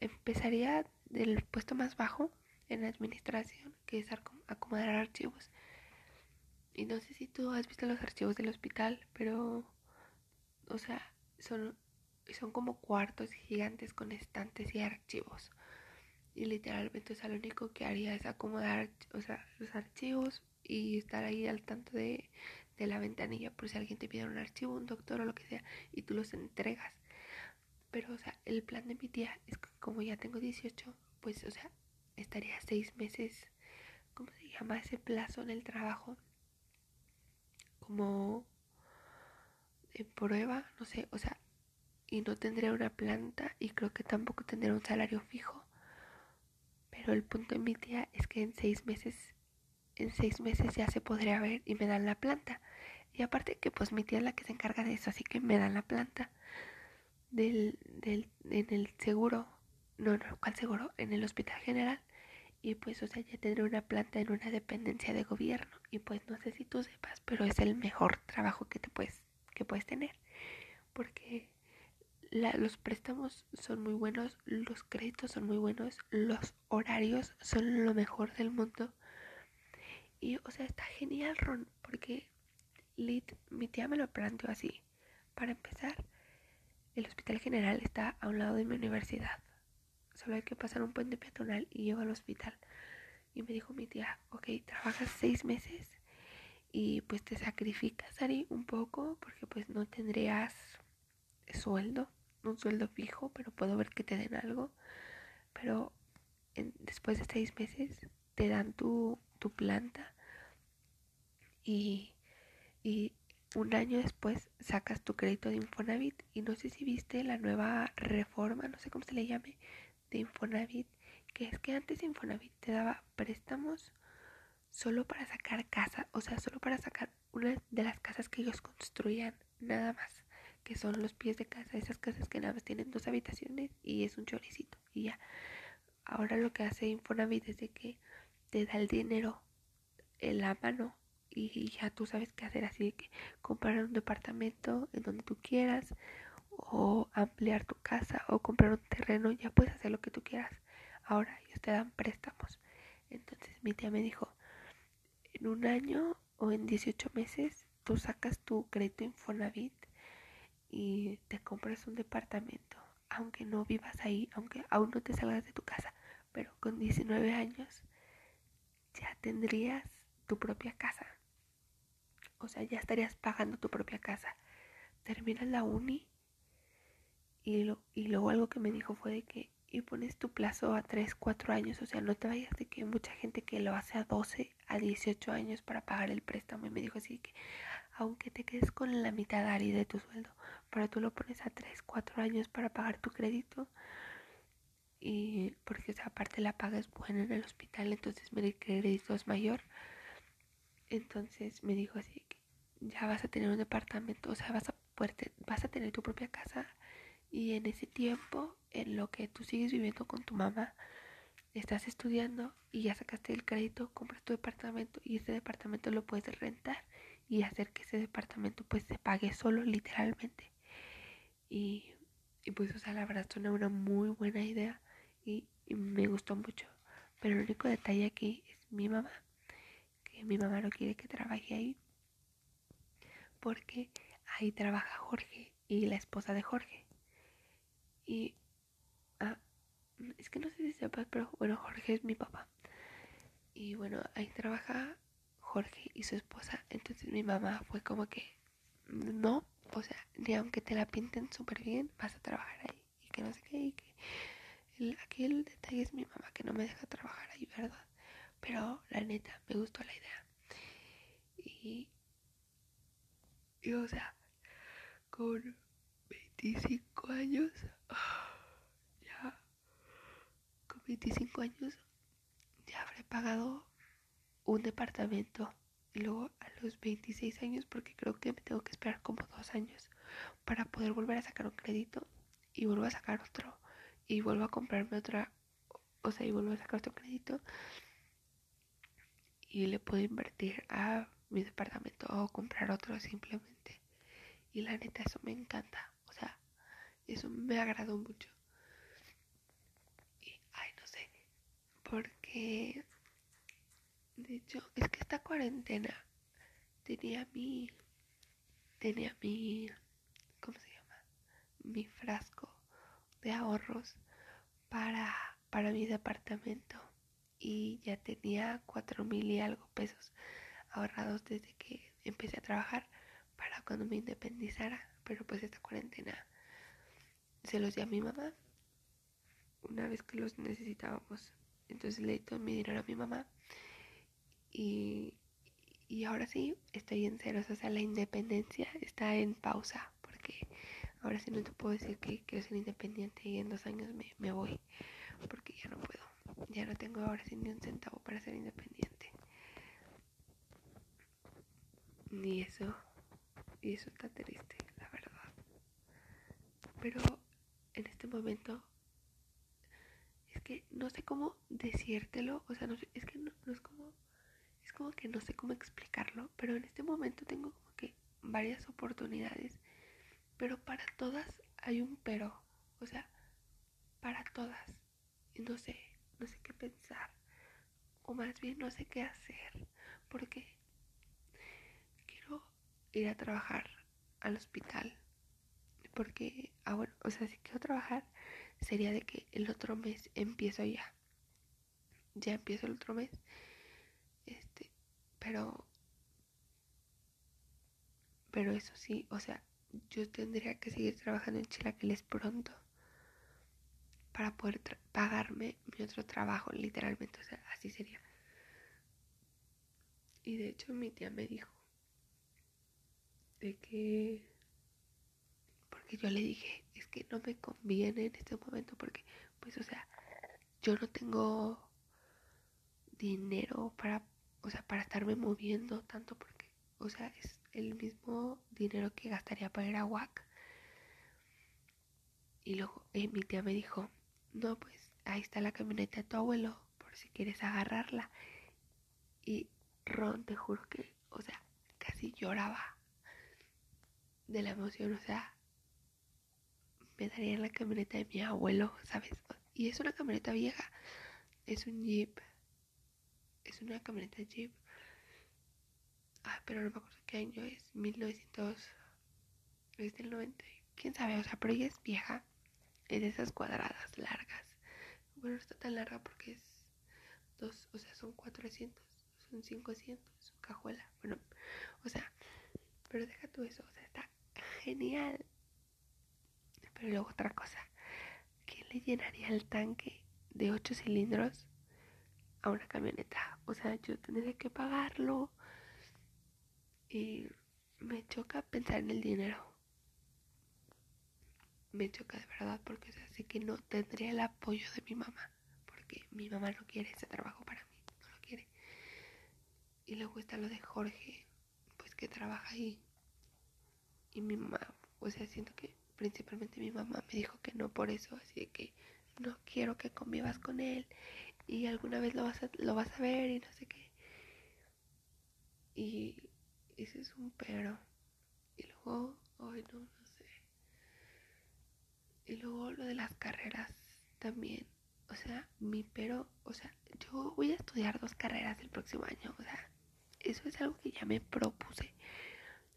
empezaría del puesto más bajo en administración, que es acomodar archivos. Y no sé si tú has visto los archivos del hospital, pero, o sea, son, son como cuartos gigantes con estantes y archivos. Y literalmente, o sea, lo único que haría es acomodar, o sea, los archivos y estar ahí al tanto de, de la ventanilla por si alguien te pide un archivo, un doctor o lo que sea, y tú los entregas. Pero, o sea, el plan de mi tía es que como ya tengo 18, pues, o sea, estaría seis meses, ¿cómo se llama ese plazo en el trabajo? como en prueba, no sé, o sea, y no tendría una planta y creo que tampoco tendría un salario fijo. Pero el punto de mi tía es que en seis meses, en seis meses ya se podría ver y me dan la planta. Y aparte que pues mi tía es la que se encarga de eso, así que me dan la planta del, del, en el seguro, no, no, ¿cuál seguro? En el hospital general y pues o sea ya tendré una planta en una dependencia de gobierno y pues no sé si tú sepas pero es el mejor trabajo que te puedes que puedes tener porque los préstamos son muy buenos los créditos son muy buenos los horarios son lo mejor del mundo. Y o sea está genial Ron porque Lit, mi tía me lo planteó así. Para empezar el hospital general está a un lado de mi universidad. Solo hay que pasar un puente peatonal y llego al hospital. Y me dijo mi tía, ok, trabajas seis meses y pues te sacrificas, Ari, un poco, porque pues no tendrías sueldo, un sueldo fijo, pero puedo ver que te den algo. Pero después de seis meses te dan tu, tu planta y, y un año después sacas tu crédito de Infonavit y no sé si viste la nueva reforma, no sé cómo se le llame, de Infonavit, que es que antes Infonavit te daba préstamos solo para sacar casa, o sea, solo para sacar una de las casas que ellos construían, nada más, que son los pies de casa, esas casas que nada más tienen dos habitaciones y es un choricito y ya. Ahora lo que hace Infonavit es de que te da el dinero en la mano y ya tú sabes qué hacer, así que comprar un departamento en donde tú quieras o ampliar tu casa o comprar un terreno, ya puedes hacer lo que tú quieras. Ahora ellos te dan préstamos. Entonces mi tía me dijo, en un año o en 18 meses tú sacas tu crédito Infonavit y te compras un departamento, aunque no vivas ahí, aunque aún no te salgas de tu casa, pero con 19 años ya tendrías tu propia casa. O sea, ya estarías pagando tu propia casa. Terminas la uni y, lo, y luego algo que me dijo fue de que, y pones tu plazo a 3, 4 años, o sea, no te vayas de que hay mucha gente que lo hace a 12, a 18 años para pagar el préstamo. Y me dijo así que aunque te quedes con la mitad de tu sueldo, pero tú lo pones a 3, 4 años para pagar tu crédito. Y porque esa aparte la paga es buena en el hospital, entonces mi crédito es mayor. Entonces me dijo así ya vas a tener un departamento, o sea, vas a poder, vas a tener tu propia casa y en ese tiempo, en lo que tú sigues viviendo con tu mamá, estás estudiando y ya sacaste el crédito, compras tu departamento y ese departamento lo puedes rentar y hacer que ese departamento pues se pague solo literalmente. Y, pues o sea, la verdad suena una muy buena idea y, y, me gustó mucho. Pero el único detalle aquí es mi mamá, que mi mamá no quiere que trabaje ahí porque ahí trabaja Jorge y la esposa de Jorge. Y ah, es que no sé si sepas, pero bueno, Jorge es mi papá. Y bueno, ahí trabaja Jorge y su esposa. Entonces mi mamá fue como que, no, o sea, ni aunque te la pinten súper bien, vas a trabajar ahí. Y que no sé qué, y que el, aquí el detalle es mi mamá que no me deja trabajar ahí, ¿verdad? Pero la neta, me gustó la idea. Y, y o sea, con 25 años, ya, con 25 años, ya habré pagado un departamento. Y luego a los 26 años, porque creo que me tengo que esperar como dos años para poder volver a sacar un crédito y vuelvo a sacar otro y vuelvo a comprarme otra, o sea, y vuelvo a sacar otro crédito y le puedo invertir a mi departamento o comprar otro simplemente. Y la neta, eso me encanta. O sea, eso me agradó mucho. Y, ay, no sé, porque de hecho, es que esta cuarentena tenía mi. Tenía mi. ¿Cómo se llama? Mi frasco de ahorros para, para mi departamento. Y ya tenía cuatro mil y algo pesos ahorrados desde que empecé a trabajar para cuando me independizara. Pero pues esta cuarentena se los di a mi mamá una vez que los necesitábamos. Entonces le di todo mi dinero a mi mamá y, y ahora sí, estoy en ceros. O sea, la independencia está en pausa. Porque ahora sí no te puedo decir que quiero ser independiente y en dos años me, me voy. Porque ya no puedo. Ya no tengo ahora sí ni un centavo para ser independiente. Ni eso. Y eso está triste, la verdad. Pero en este momento es que no sé cómo decírtelo. O sea, no es que no es como como que no sé cómo explicarlo, pero en este momento tengo como que varias oportunidades, pero para todas hay un pero, o sea, para todas. No sé, no sé qué pensar, o más bien no sé qué hacer, porque quiero ir a trabajar al hospital, porque, ah, bueno, o sea, si quiero trabajar, sería de que el otro mes empiezo ya. Ya empiezo el otro mes pero, pero eso sí, o sea, yo tendría que seguir trabajando en Chilaquiles pronto para poder pagarme mi otro trabajo, literalmente, o sea, así sería. Y de hecho mi tía me dijo de que, porque yo le dije, es que no me conviene en este momento porque, pues, o sea, yo no tengo dinero para o sea, para estarme moviendo tanto porque, o sea, es el mismo dinero que gastaría para ir a WAC. Y luego eh, mi tía me dijo, no, pues ahí está la camioneta de tu abuelo, por si quieres agarrarla. Y Ron, te juro que, o sea, casi lloraba de la emoción, o sea, me daría la camioneta de mi abuelo, ¿sabes? Y es una camioneta vieja, es un jeep es una camioneta Jeep. Ah, pero no me acuerdo qué año es. 1900. Es del 90. Quién sabe, o sea, pero ella es vieja. Es de esas cuadradas largas. Bueno, no está tan larga porque es dos, o sea, son 400, son 500, es una cajuela. Bueno, o sea, pero deja tú eso, o sea, está genial. Pero luego otra cosa, ¿quién le llenaría el tanque de 8 cilindros a una camioneta. O sea, yo tendría que pagarlo. Y me choca pensar en el dinero. Me choca de verdad porque sé que no tendría el apoyo de mi mamá. Porque mi mamá no quiere ese trabajo para mí. No lo quiere. Y luego está lo de Jorge, pues que trabaja ahí. Y mi mamá, o sea, siento que principalmente mi mamá me dijo que no por eso. Así que no quiero que convivas con él. Y alguna vez lo vas a, lo vas a ver y no sé qué. Y ese es un pero. Y luego, ay no, no sé. Y luego lo de las carreras también. O sea, mi pero, o sea, yo voy a estudiar dos carreras el próximo año. O sea, eso es algo que ya me propuse.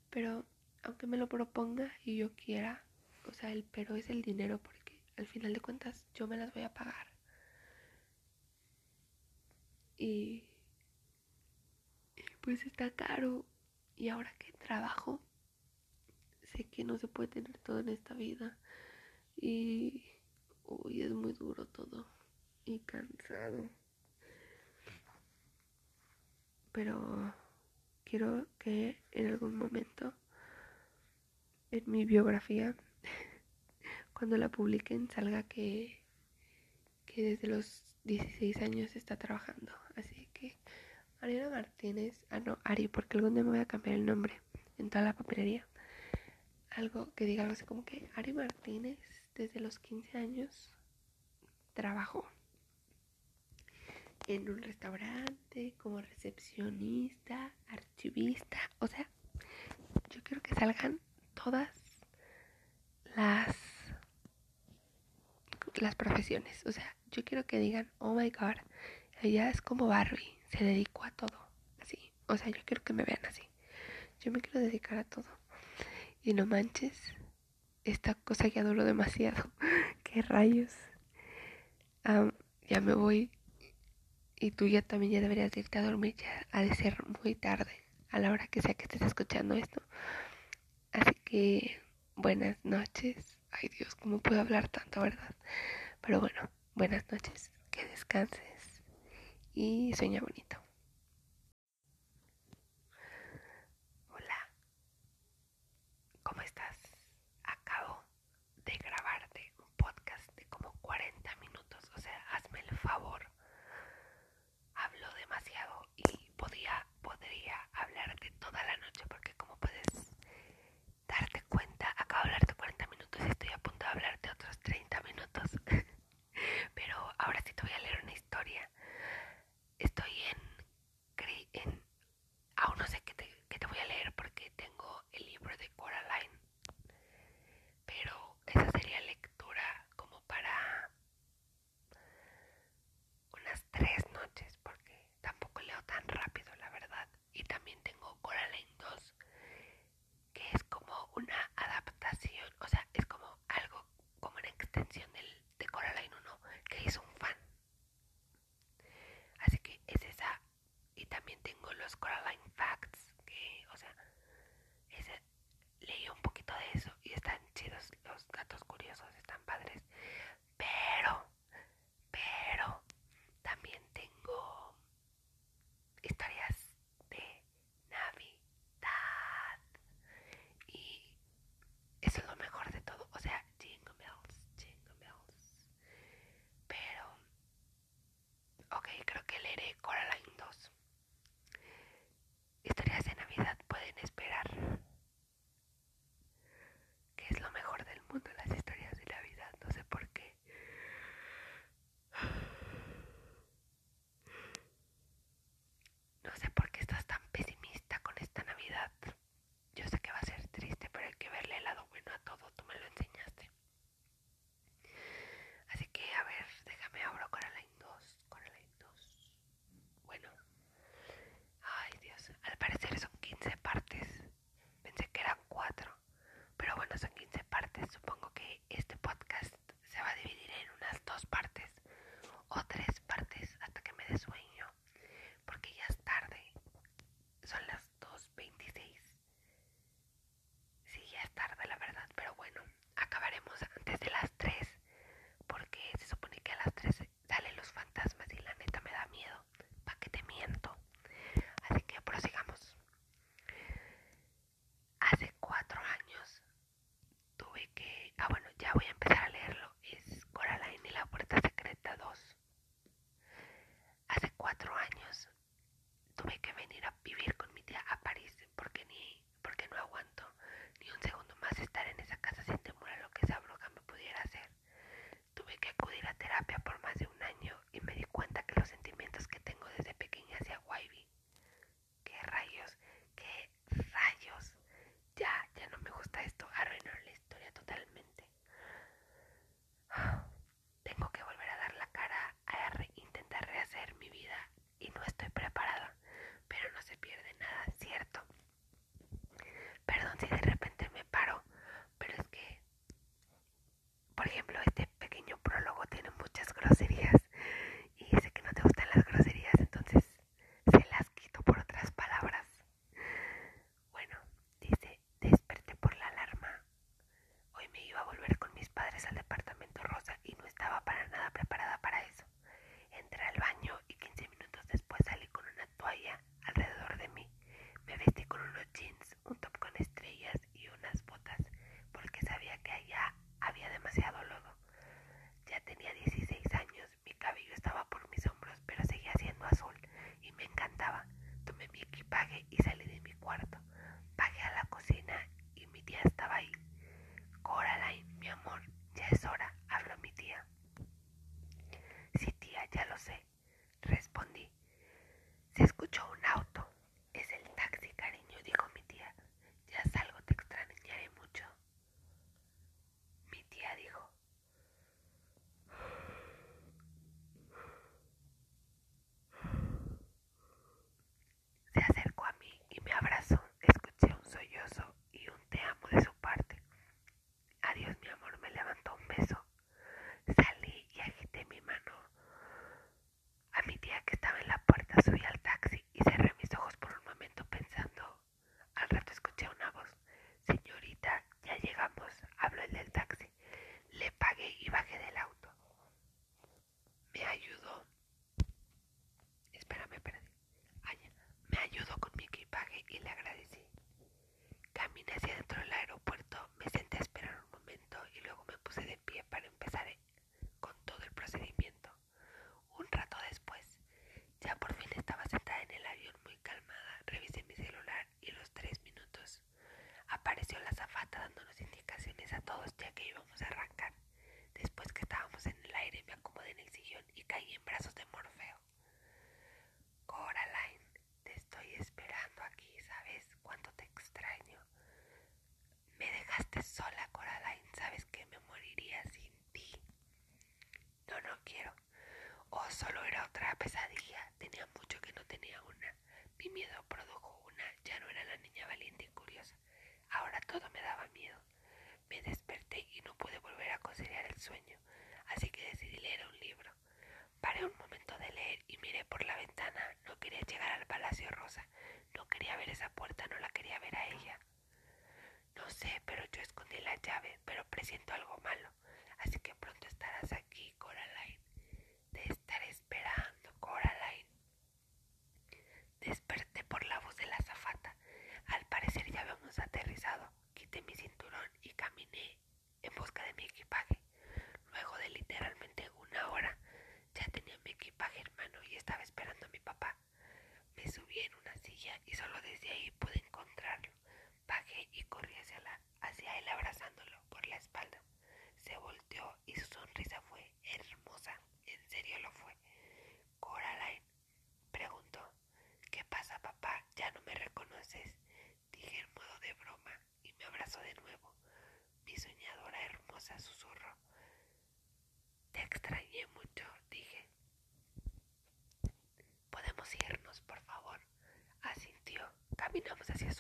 Pero aunque me lo proponga y yo quiera, o sea, el pero es el dinero porque al final de cuentas yo me las voy a pagar. Y, pues está caro. Y ahora que trabajo, sé que no se puede tener todo en esta vida. Y hoy es muy duro todo. Y cansado. Pero quiero que en algún momento en mi biografía, cuando la publiquen, salga que, que desde los 16 años está trabajando. Así que Ariana Martínez, ah no, Ari, porque algún día me voy a cambiar el nombre en toda la papelería. Algo que diga algo así como que Ari Martínez desde los 15 años trabajó en un restaurante como recepcionista, archivista, o sea, yo quiero que salgan todas las las profesiones, o sea, yo quiero que digan, "Oh my god, ella es como Barbie." se dedicó a todo, así. O sea, yo quiero que me vean así. Yo me quiero dedicar a todo. Y no manches, esta cosa ya duró demasiado. ¿Qué rayos? ya me voy. Y tú ya también ya deberías irte a dormir. Ya ha de ser muy tarde. A la hora que sea que estés escuchando esto. Así que buenas noches. Ay Dios, ¿cómo puedo hablar tanto, verdad? Pero bueno, buenas noches. Que descanses y sueña bonito. Hola, ¿cómo estás? Acabo de grabarte un podcast de como 40 minutos, o sea, hazme el favor. Hablo demasiado y podía, podría hablarte toda la noche porque como puedes darte cuenta, acabo de hablarte 40 minutos y estoy a punto de hablarte otros 30 minutos. Pero ahora sí te voy a leer una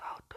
Caminamos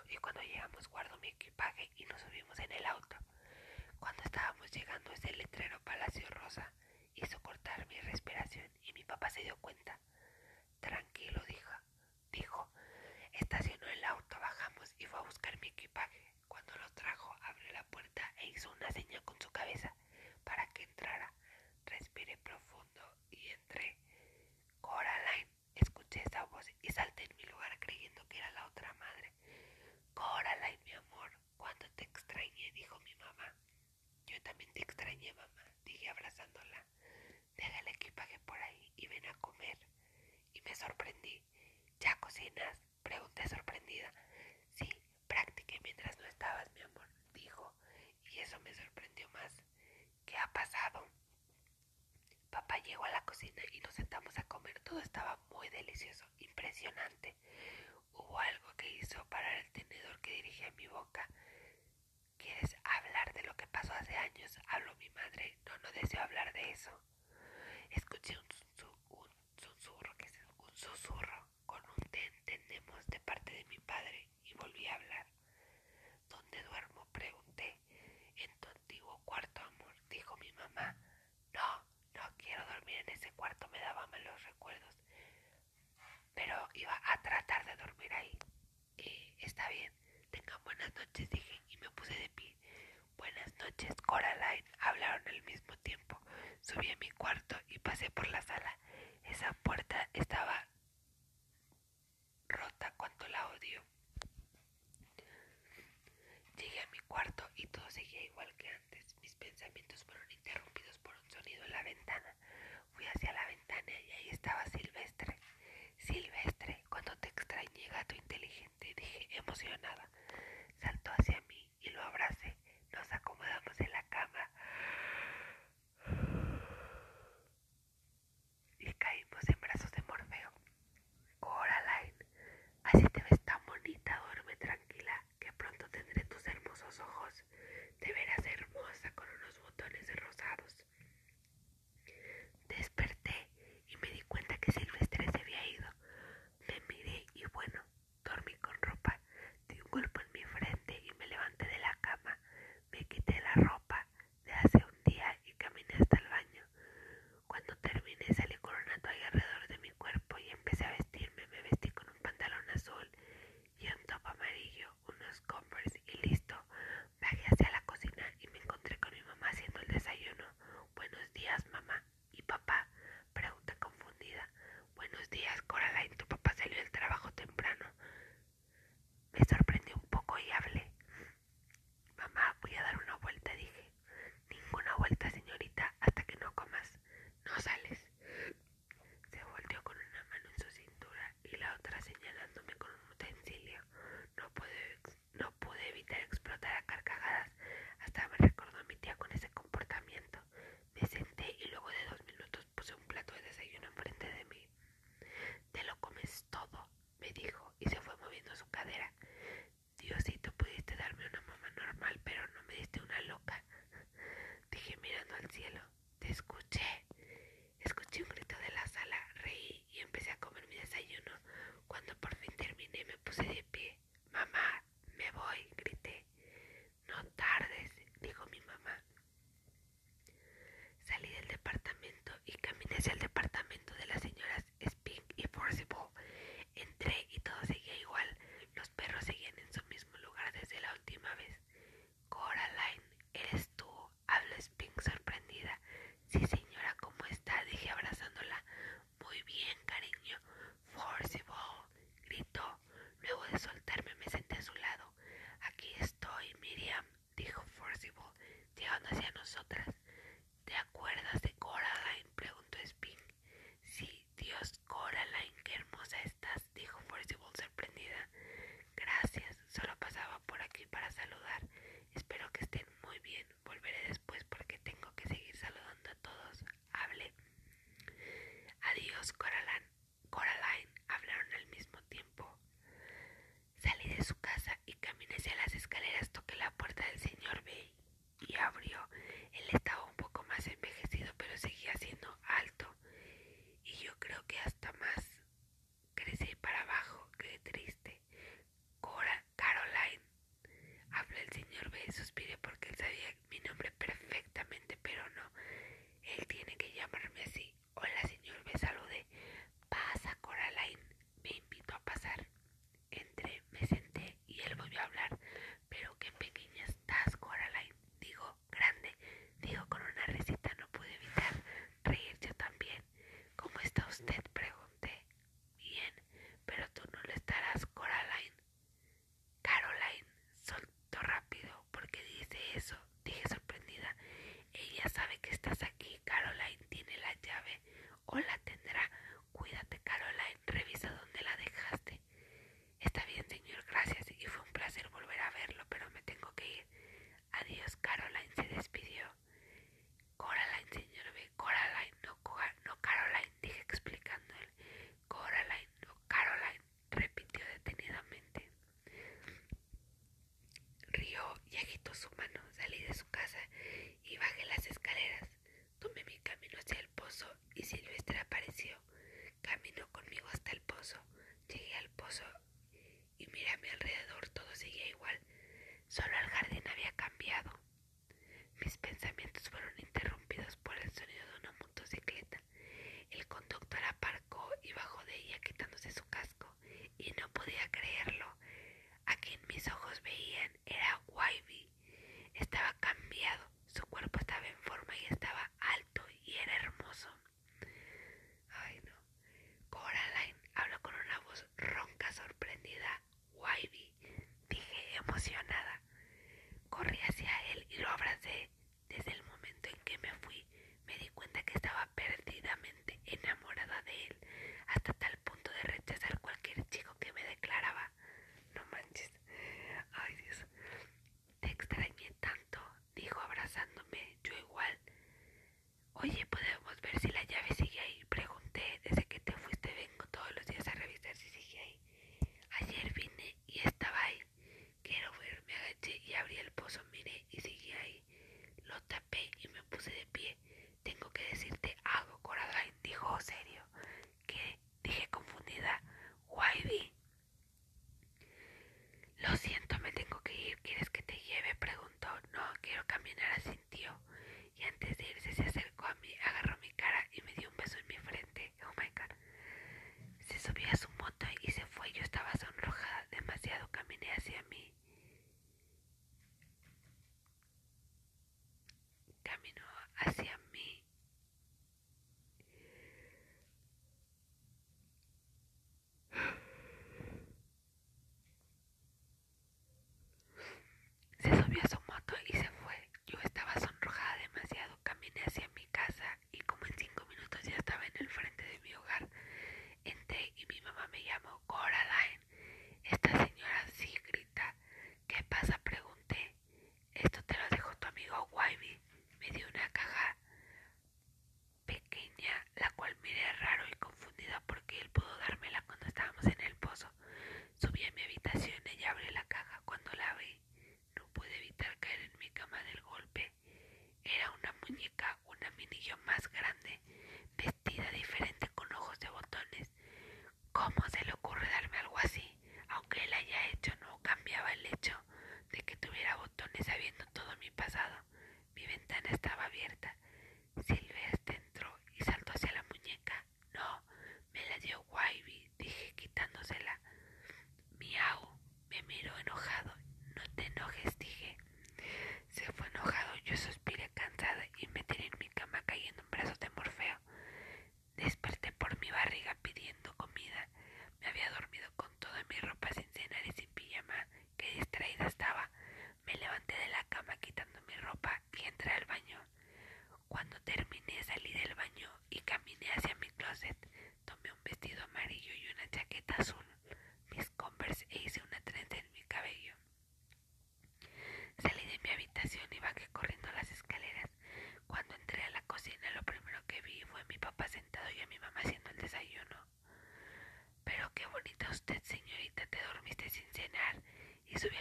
y subí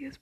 Ay Dios,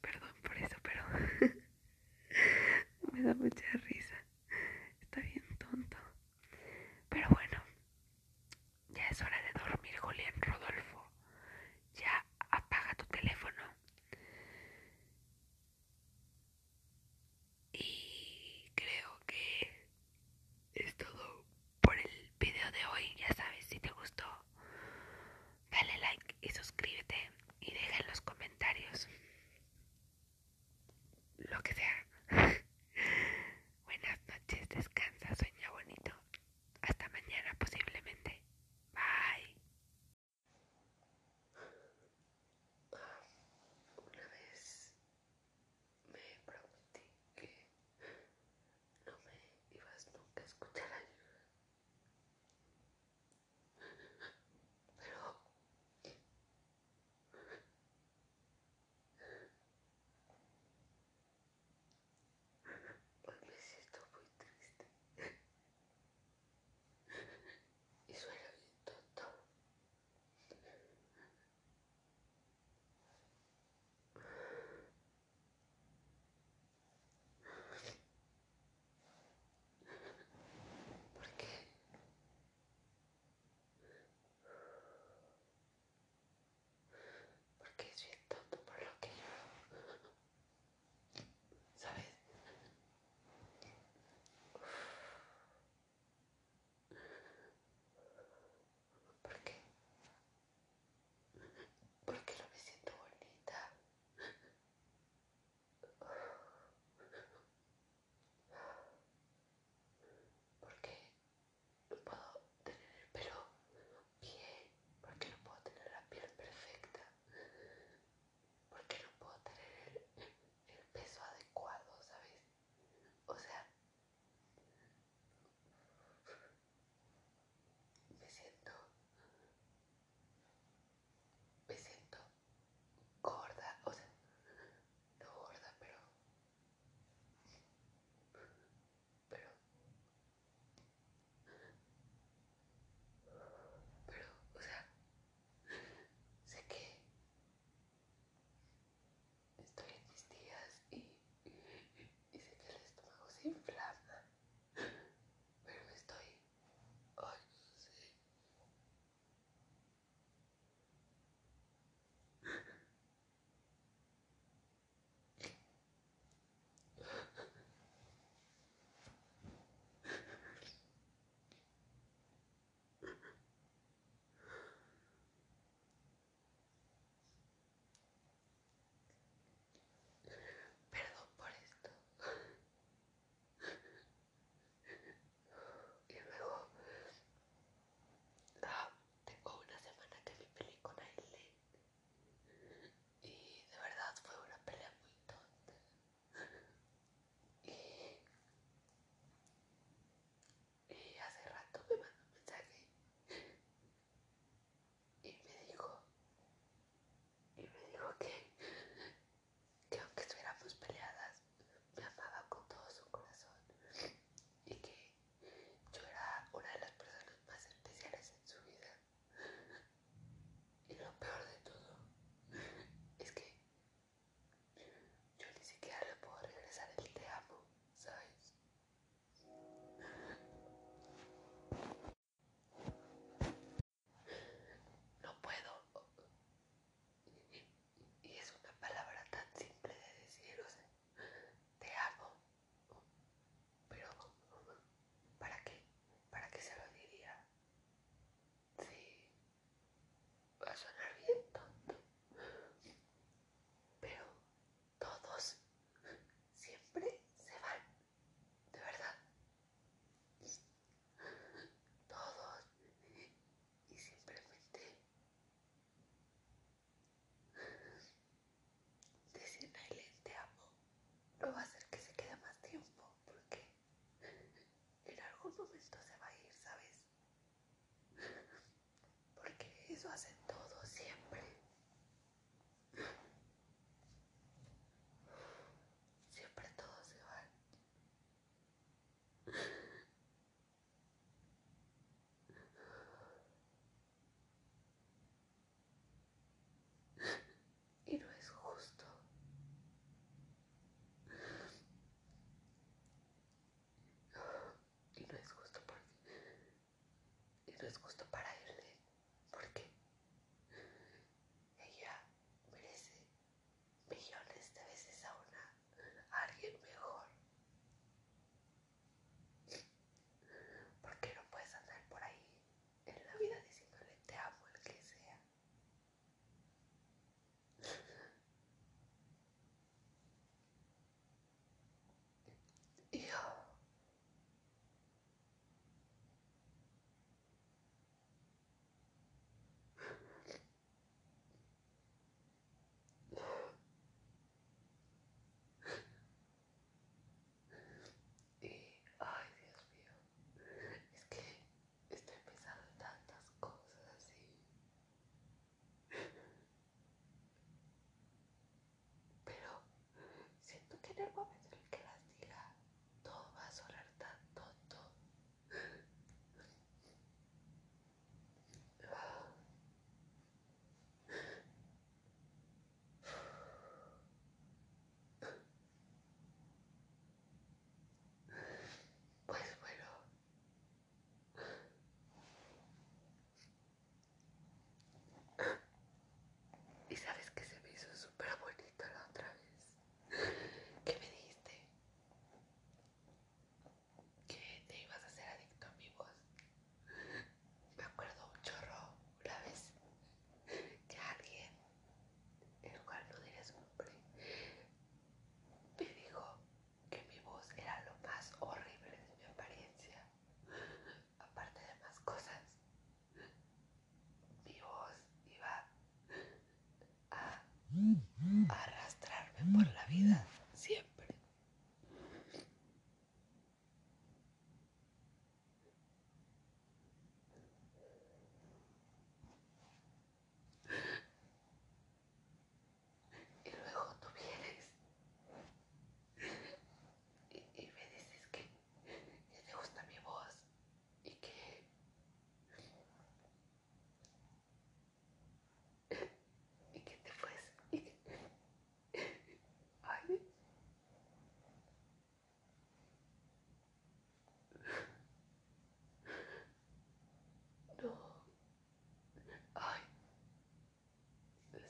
eso hace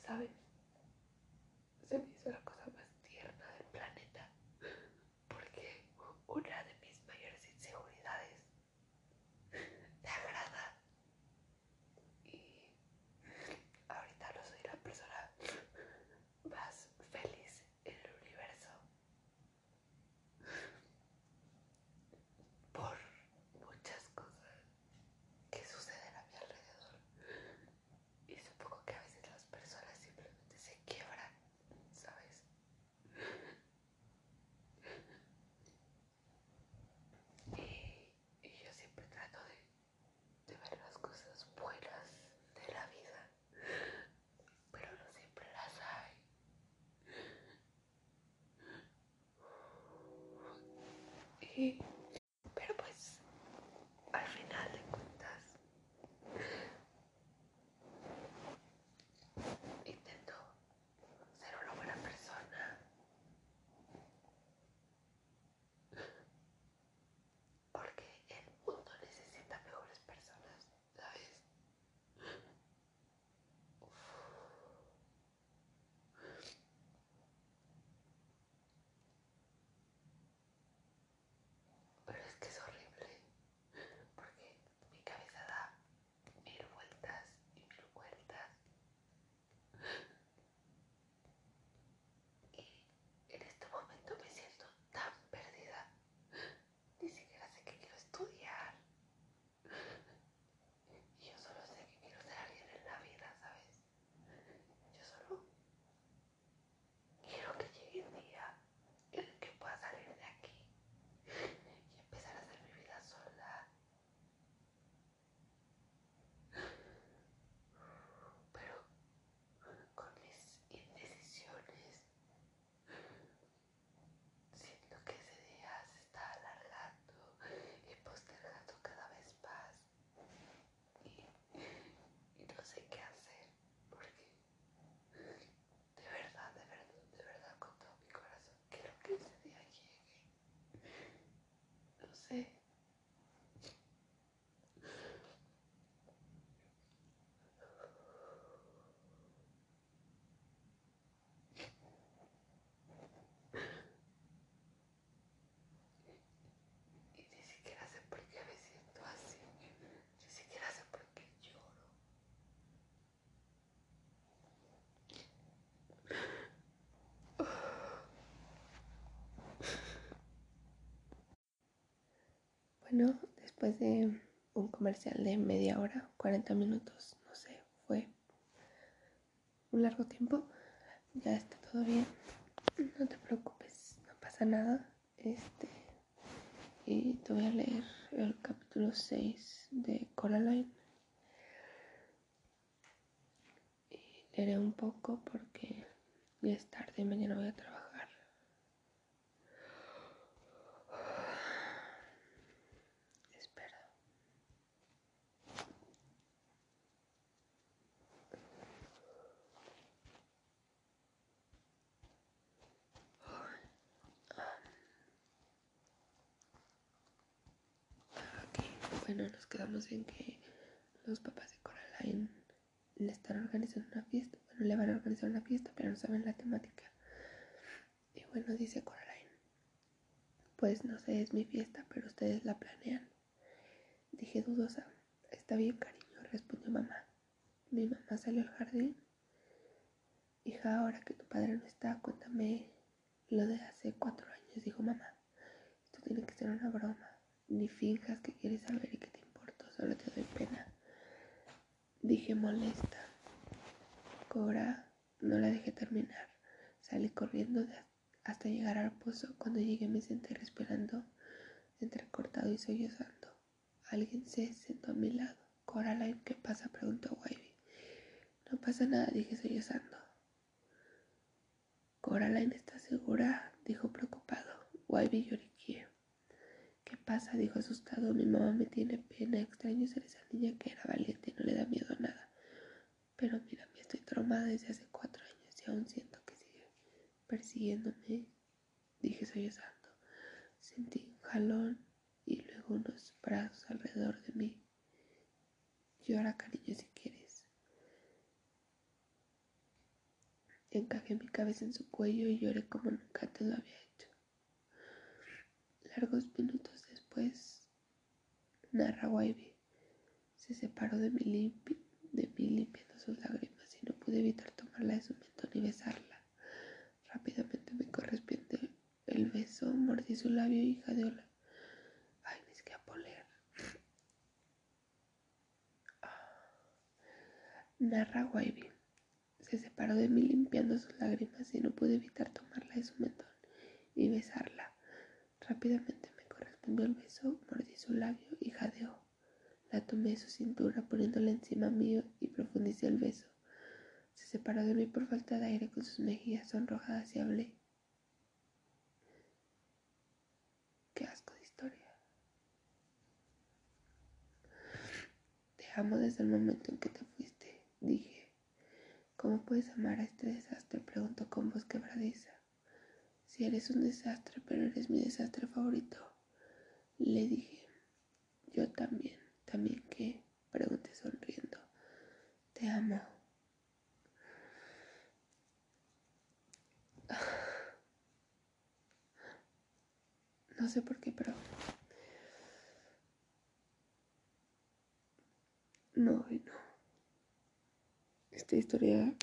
sabes se me hizo la cosa bueno, después de un comercial de media hora, 40 minutos, no sé, fue un largo tiempo. Ya está todo bien. No te preocupes, no pasa nada. Este y te voy a leer el capítulo 6 de Coraline. Y leeré un poco porque ya es tarde y mañana voy a trabajar. Nos quedamos en que los papás de Coraline le están organizando una fiesta. Bueno, le van a organizar una fiesta, pero no saben la temática. Y bueno, dice Coraline, pues no sé, es mi fiesta, pero ustedes la planean. Dije dudosa, está bien cariño, respondió mamá. Mi mamá salió al jardín. Hija, ahora que tu padre no está, cuéntame lo de hace cuatro años, dijo mamá. Esto tiene que ser una broma. Ni finjas que quieres saber y que te importo, solo te doy pena. Dije molesta. Cora no la dejé terminar. Salí corriendo hasta llegar al pozo. Cuando llegué me senté respirando entrecortado y sollozando. Alguien se sentó a mi lado. Coraline, ¿qué pasa? preguntó Wavy. No pasa nada, dije sollozando. Coraline está segura, dijo preocupado. Wavy lloriqueó pasa? dijo asustado. Mi mamá me tiene pena. Extraño ser esa niña que era valiente y no le da miedo a nada. Pero mira, me estoy traumada desde hace cuatro años y aún siento que sigue persiguiéndome. Dije sollozando. Sentí un jalón y luego unos brazos alrededor de mí. Llora, cariño, si quieres. Encajé mi cabeza en su cuello y lloré como nunca te lo había hecho. Largos minutos pues, narra Wavy, se separó de mí, de mí limpiando sus lágrimas y no pude evitar tomarla de su mentón y besarla. Rápidamente me correspondió el beso, mordí su labio y jadeóla. Ay, es que poler. Narra Wavy. Se separó de mí limpiando sus lágrimas y no pude evitar tomarla de su mentón y besarla. Rápidamente mordí su labio y jadeó. La tomé de su cintura poniéndola encima mío y profundicé el beso. Se separó de mí por falta de aire con sus mejillas sonrojadas y hablé. Qué asco de historia. Te amo desde el momento en que te fuiste, dije. ¿Cómo puedes amar a este desastre? preguntó con voz quebradiza. Si eres un desastre, pero eres mi desastre favorito. Le dije, yo también, también que, pregunté sonriendo, te amo. No sé por qué, pero... No, no. Esta historia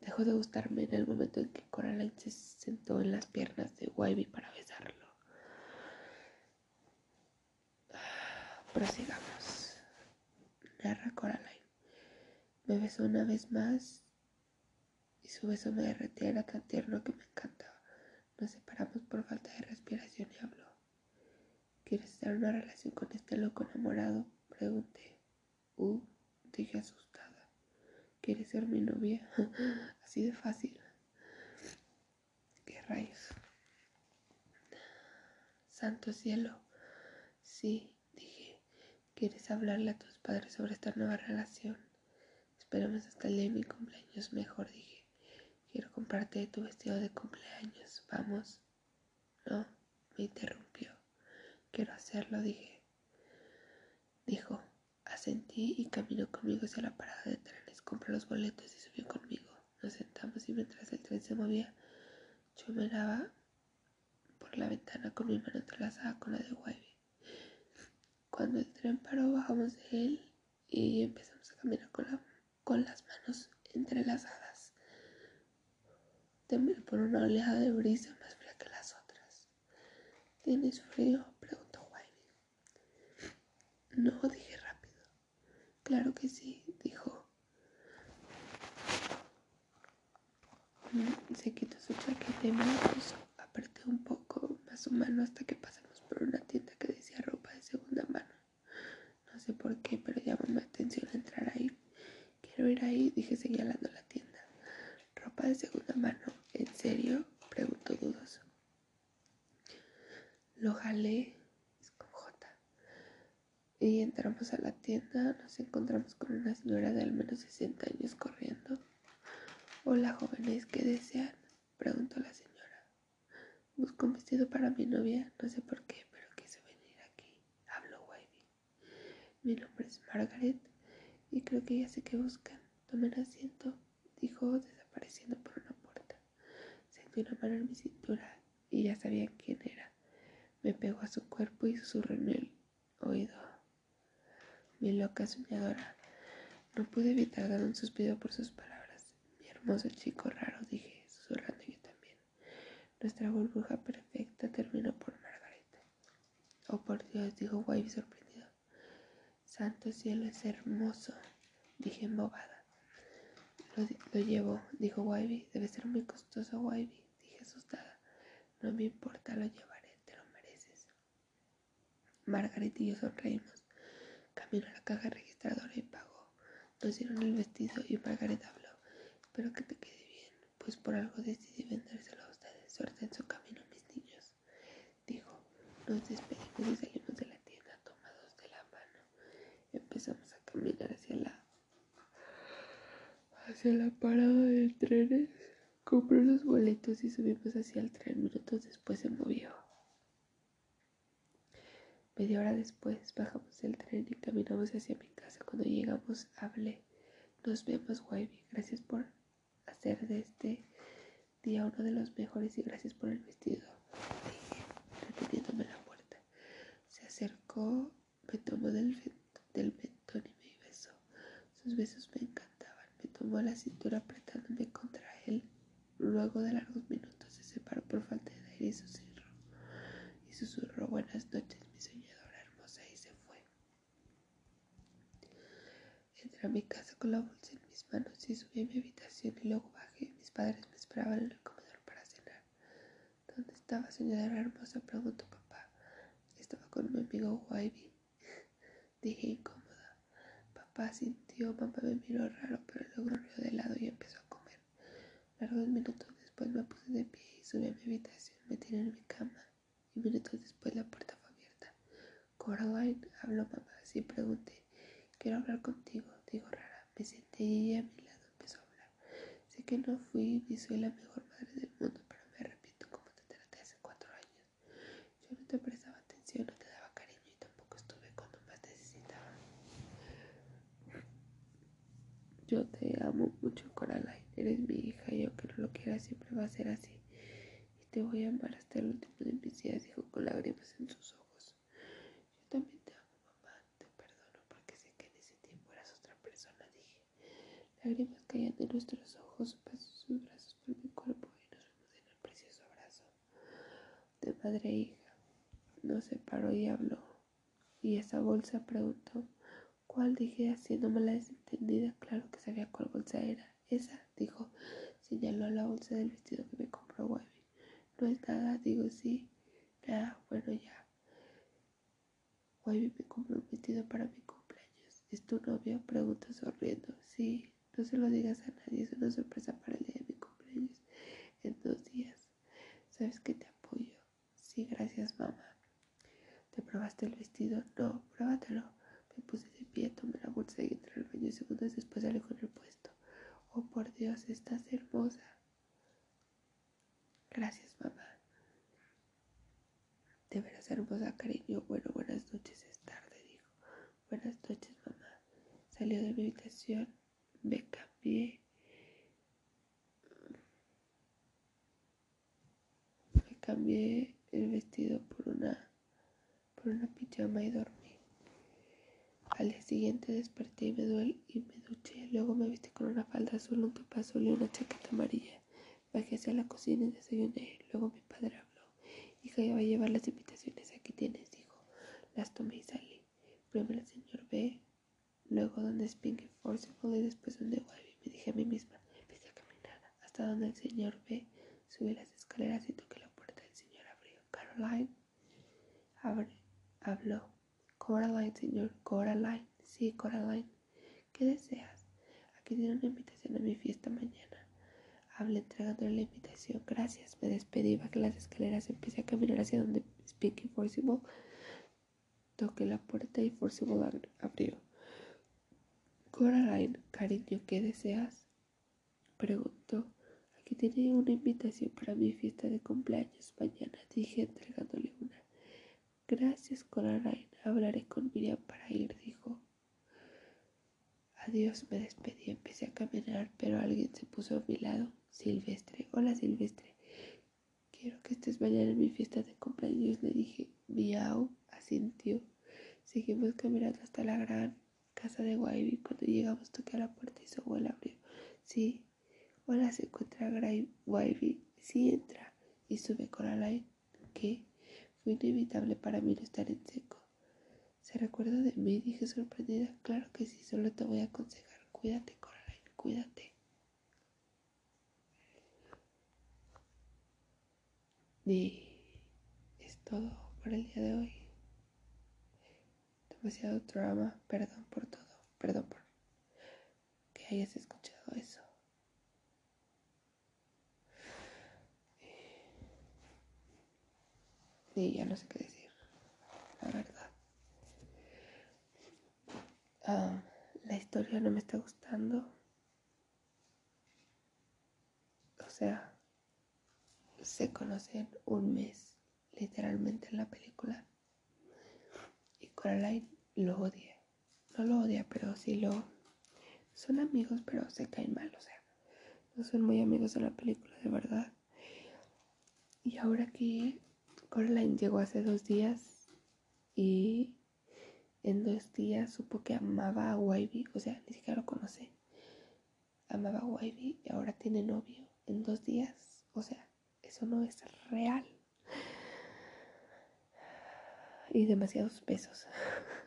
dejó de gustarme en el momento en que Coraline se sentó en las piernas de Wavy para besarlo. Prosigamos. Narra Coraline. Me besó una vez más y su beso me derretía, era tan tierno que me encantaba. Nos separamos por falta de respiración y habló. ¿Quieres estar una relación con este loco enamorado? Pregunté. Uh, dije asustada. ¿Quieres ser mi novia? Así de fácil. ¿Qué rayos? Santo cielo. Sí, ¿Quieres hablarle a tus padres sobre esta nueva relación? Esperemos hasta el día de mi cumpleaños, mejor dije. Quiero comprarte tu vestido de cumpleaños. Vamos. No, me interrumpió. Quiero hacerlo, dije. Dijo, asentí y caminó conmigo hacia la parada de trenes. Compró los boletos y subió conmigo. Nos sentamos y mientras el tren se movía, yo miraba por la ventana con mi mano entrelazada con la de Wavy. Cuando el tren paró, bajamos de él y empezamos a caminar con, con las manos entrelazadas. Temblé por una oleada de brisa más fría que las otras. ¿Tienes frío? preguntó Wavy. No, dije rápido. Claro que sí, dijo. Mm, se quitó su chaqueta y me la puso. Apreté un poco más su mano hasta que pasamos por una tienda que decía ropa de segunda mano. No sé por qué, pero llamó mi atención entrar ahí. Quiero ir ahí, dije señalando la tienda. Ropa de segunda mano. ¿En serio? Preguntó dudoso. Lo jalé, es con J. Y entramos a la tienda, nos encontramos con una señora de al menos 60 años corriendo. Hola jóvenes, ¿qué desean? preguntó la señora. Busco un vestido para mi novia, no sé por qué, pero quise venir aquí. Hablo Wavy. Mi nombre es Margaret y creo que ya sé qué buscan. Tomen asiento, dijo desapareciendo por una puerta. Sentí una mano en mi cintura y ya sabían quién era. Me pegó a su cuerpo y susurró en el oído. Mi loca soñadora. No pude evitar dar un suspiro por sus palabras. Mi hermoso chico raro, dije, susurrando. Nuestra burbuja perfecta terminó por Margarita. Oh, por Dios, dijo Wavy sorprendido. Santo cielo, es hermoso, dije embobada. Lo, lo llevo, dijo Wavy. Debe ser muy costoso, Wavy, dije asustada. No me importa, lo llevaré. Margaret y yo sonreímos. Caminó a la caja registradora y pagó. Nos dieron el vestido y Margaret habló. Espero que te quede bien, pues por algo decidí vendérselo. Suerte en su camino, mis niños. Dijo, nos despedimos y salimos de la tienda tomados de la mano. Empezamos a caminar hacia la hacia la parada de trenes. Compré los boletos y subimos hacia el tren. Minutos después se movió. Media hora después bajamos del tren y caminamos hacia mi casa. Cuando llegamos hablé. Nos vemos, Wavy. Gracias por hacer de este día uno de los mejores y gracias por el vestido. Dije, reteniéndome la puerta. Se acercó, me tomó del, del mentón y me besó. Sus besos me encantaban. Me tomó la cintura apretándome contra él. Luego de largos minutos se separó por falta de aire y susurró. Y susurró buenas noches a mi casa con la bolsa en mis manos y subí a mi habitación y luego bajé. Mis padres me esperaban en el comedor para cenar. ¿Dónde estaba, señora hermosa? preguntó papá. Estaba con mi amigo Wavy. Dije incómoda. Papá sintió, mamá me miró raro, pero luego rió de lado y empezó a comer. Largos minutos después me puse de pie y subí a mi habitación. Me tiré en mi cama y minutos después la puerta fue abierta. Coraline, habló mamá, así pregunté. Quiero hablar contigo digo rara. Me senté y ella a mi lado empezó a hablar. Sé que no fui ni soy la mejor madre del mundo, pero me arrepiento como te traté hace cuatro años. Yo no te prestaba atención, no te daba cariño y tampoco estuve cuando más necesitaba. Yo te amo mucho, Coraline. Eres mi hija y aunque no lo quieras siempre va a ser así. Y te voy a amar hasta el último de mis días, dijo con lágrimas en sus ojos. Lágrimas caían de nuestros ojos, sus brazos por mi cuerpo y nos fuimos en el precioso abrazo de madre e hija. Nos separó y habló. ¿Y esa bolsa? preguntó. ¿Cuál? dije haciéndome la desentendida. Claro que sabía cuál bolsa era. Esa, dijo. Señaló la bolsa del vestido que me compró Webby. No es nada, digo sí. Nada, bueno ya. Webby me compró un vestido para mi cumpleaños. ¿Es tu novio? Preguntó sonriendo. Sí, no se lo digas a nadie, es una sorpresa para el día de mi cumpleaños en dos días. ¿Sabes que te apoyo? Sí, gracias, mamá. ¿Te probaste el vestido? No, pruébatelo. Me puse de pie, tomé la bolsa y entré al baño segundos después salí con el puesto. Oh, por Dios, estás hermosa. Gracias, mamá. De veras hermosa, cariño. Bueno, buenas noches, es tarde, dijo. Buenas noches, mamá. Salió de mi habitación me cambié. Me cambié el vestido por una por una pijama y dormí. Al día siguiente desperté y me, duele, y me duché. Luego me vestí con una falda azul, un top azul y una chaqueta amarilla. Bajé hacia la cocina y desayuné. Luego mi padre habló. Hija, ya va a llevar las invitaciones. Aquí tienes, dijo. Las tomé y salí. primero el señor B, luego donde es Pinky Forcible y después donde Wavy. Me dije a mí misma, empecé a caminar hasta donde el señor B, subí las escaleras y toqué la puerta. El señor abrió. Caroline, abre, habló. Coraline, señor, Coraline, sí, Coraline. ¿Qué deseas? Aquí tiene una invitación a mi fiesta mañana. Hablé entregándole la invitación. Gracias. Me despedí, bajé las escaleras, empecé a caminar hacia donde Pinky Forcible. Toqué la puerta y Forcible abrió. Coraline, cariño, ¿qué deseas? Preguntó. Aquí tiene una invitación para mi fiesta de cumpleaños mañana, dije entregándole una. Gracias, Coraline. Hablaré con Miriam para ir, dijo. Adiós, me despedí. Empecé a caminar, pero alguien se puso a mi lado. Silvestre. Hola, Silvestre. Quiero que estés mañana en mi fiesta de cumpleaños, le dije. Miau, asintió. Seguimos caminando hasta la gran casa de Wavy. Cuando llegamos toqué a la puerta y su abuela abrió. Sí. Hola, se encuentra Wavy. Sí, entra. Y sube Coraline. ¿Qué? Fue inevitable para mí no estar en seco. ¿Se recuerda de mí? Dije sorprendida. Claro que sí, solo te voy a aconsejar. Cuídate, Coraline, cuídate. Y es todo por el día de hoy. Demasiado drama. Perdón por todo. Perdón por que hayas escuchado eso. Y ya no sé qué decir. La verdad. Ah, la historia no me está gustando. O sea, se conocen un mes, literalmente en la película. Y Coraline lo odia. No lo odia, pero sí lo... Son amigos, pero se caen mal, o sea. No son muy amigos en la película, de verdad. Y ahora que Coraline llegó hace dos días y en dos días supo que amaba a Wavy, o sea, ni siquiera lo conoce. Amaba a Wavy y ahora tiene novio en dos días, o sea, eso no es real. Y demasiados besos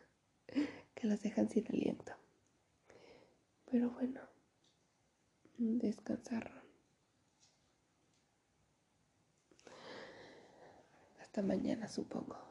que los dejan sin aliento. Pero bueno, descansaron. Hasta mañana, supongo.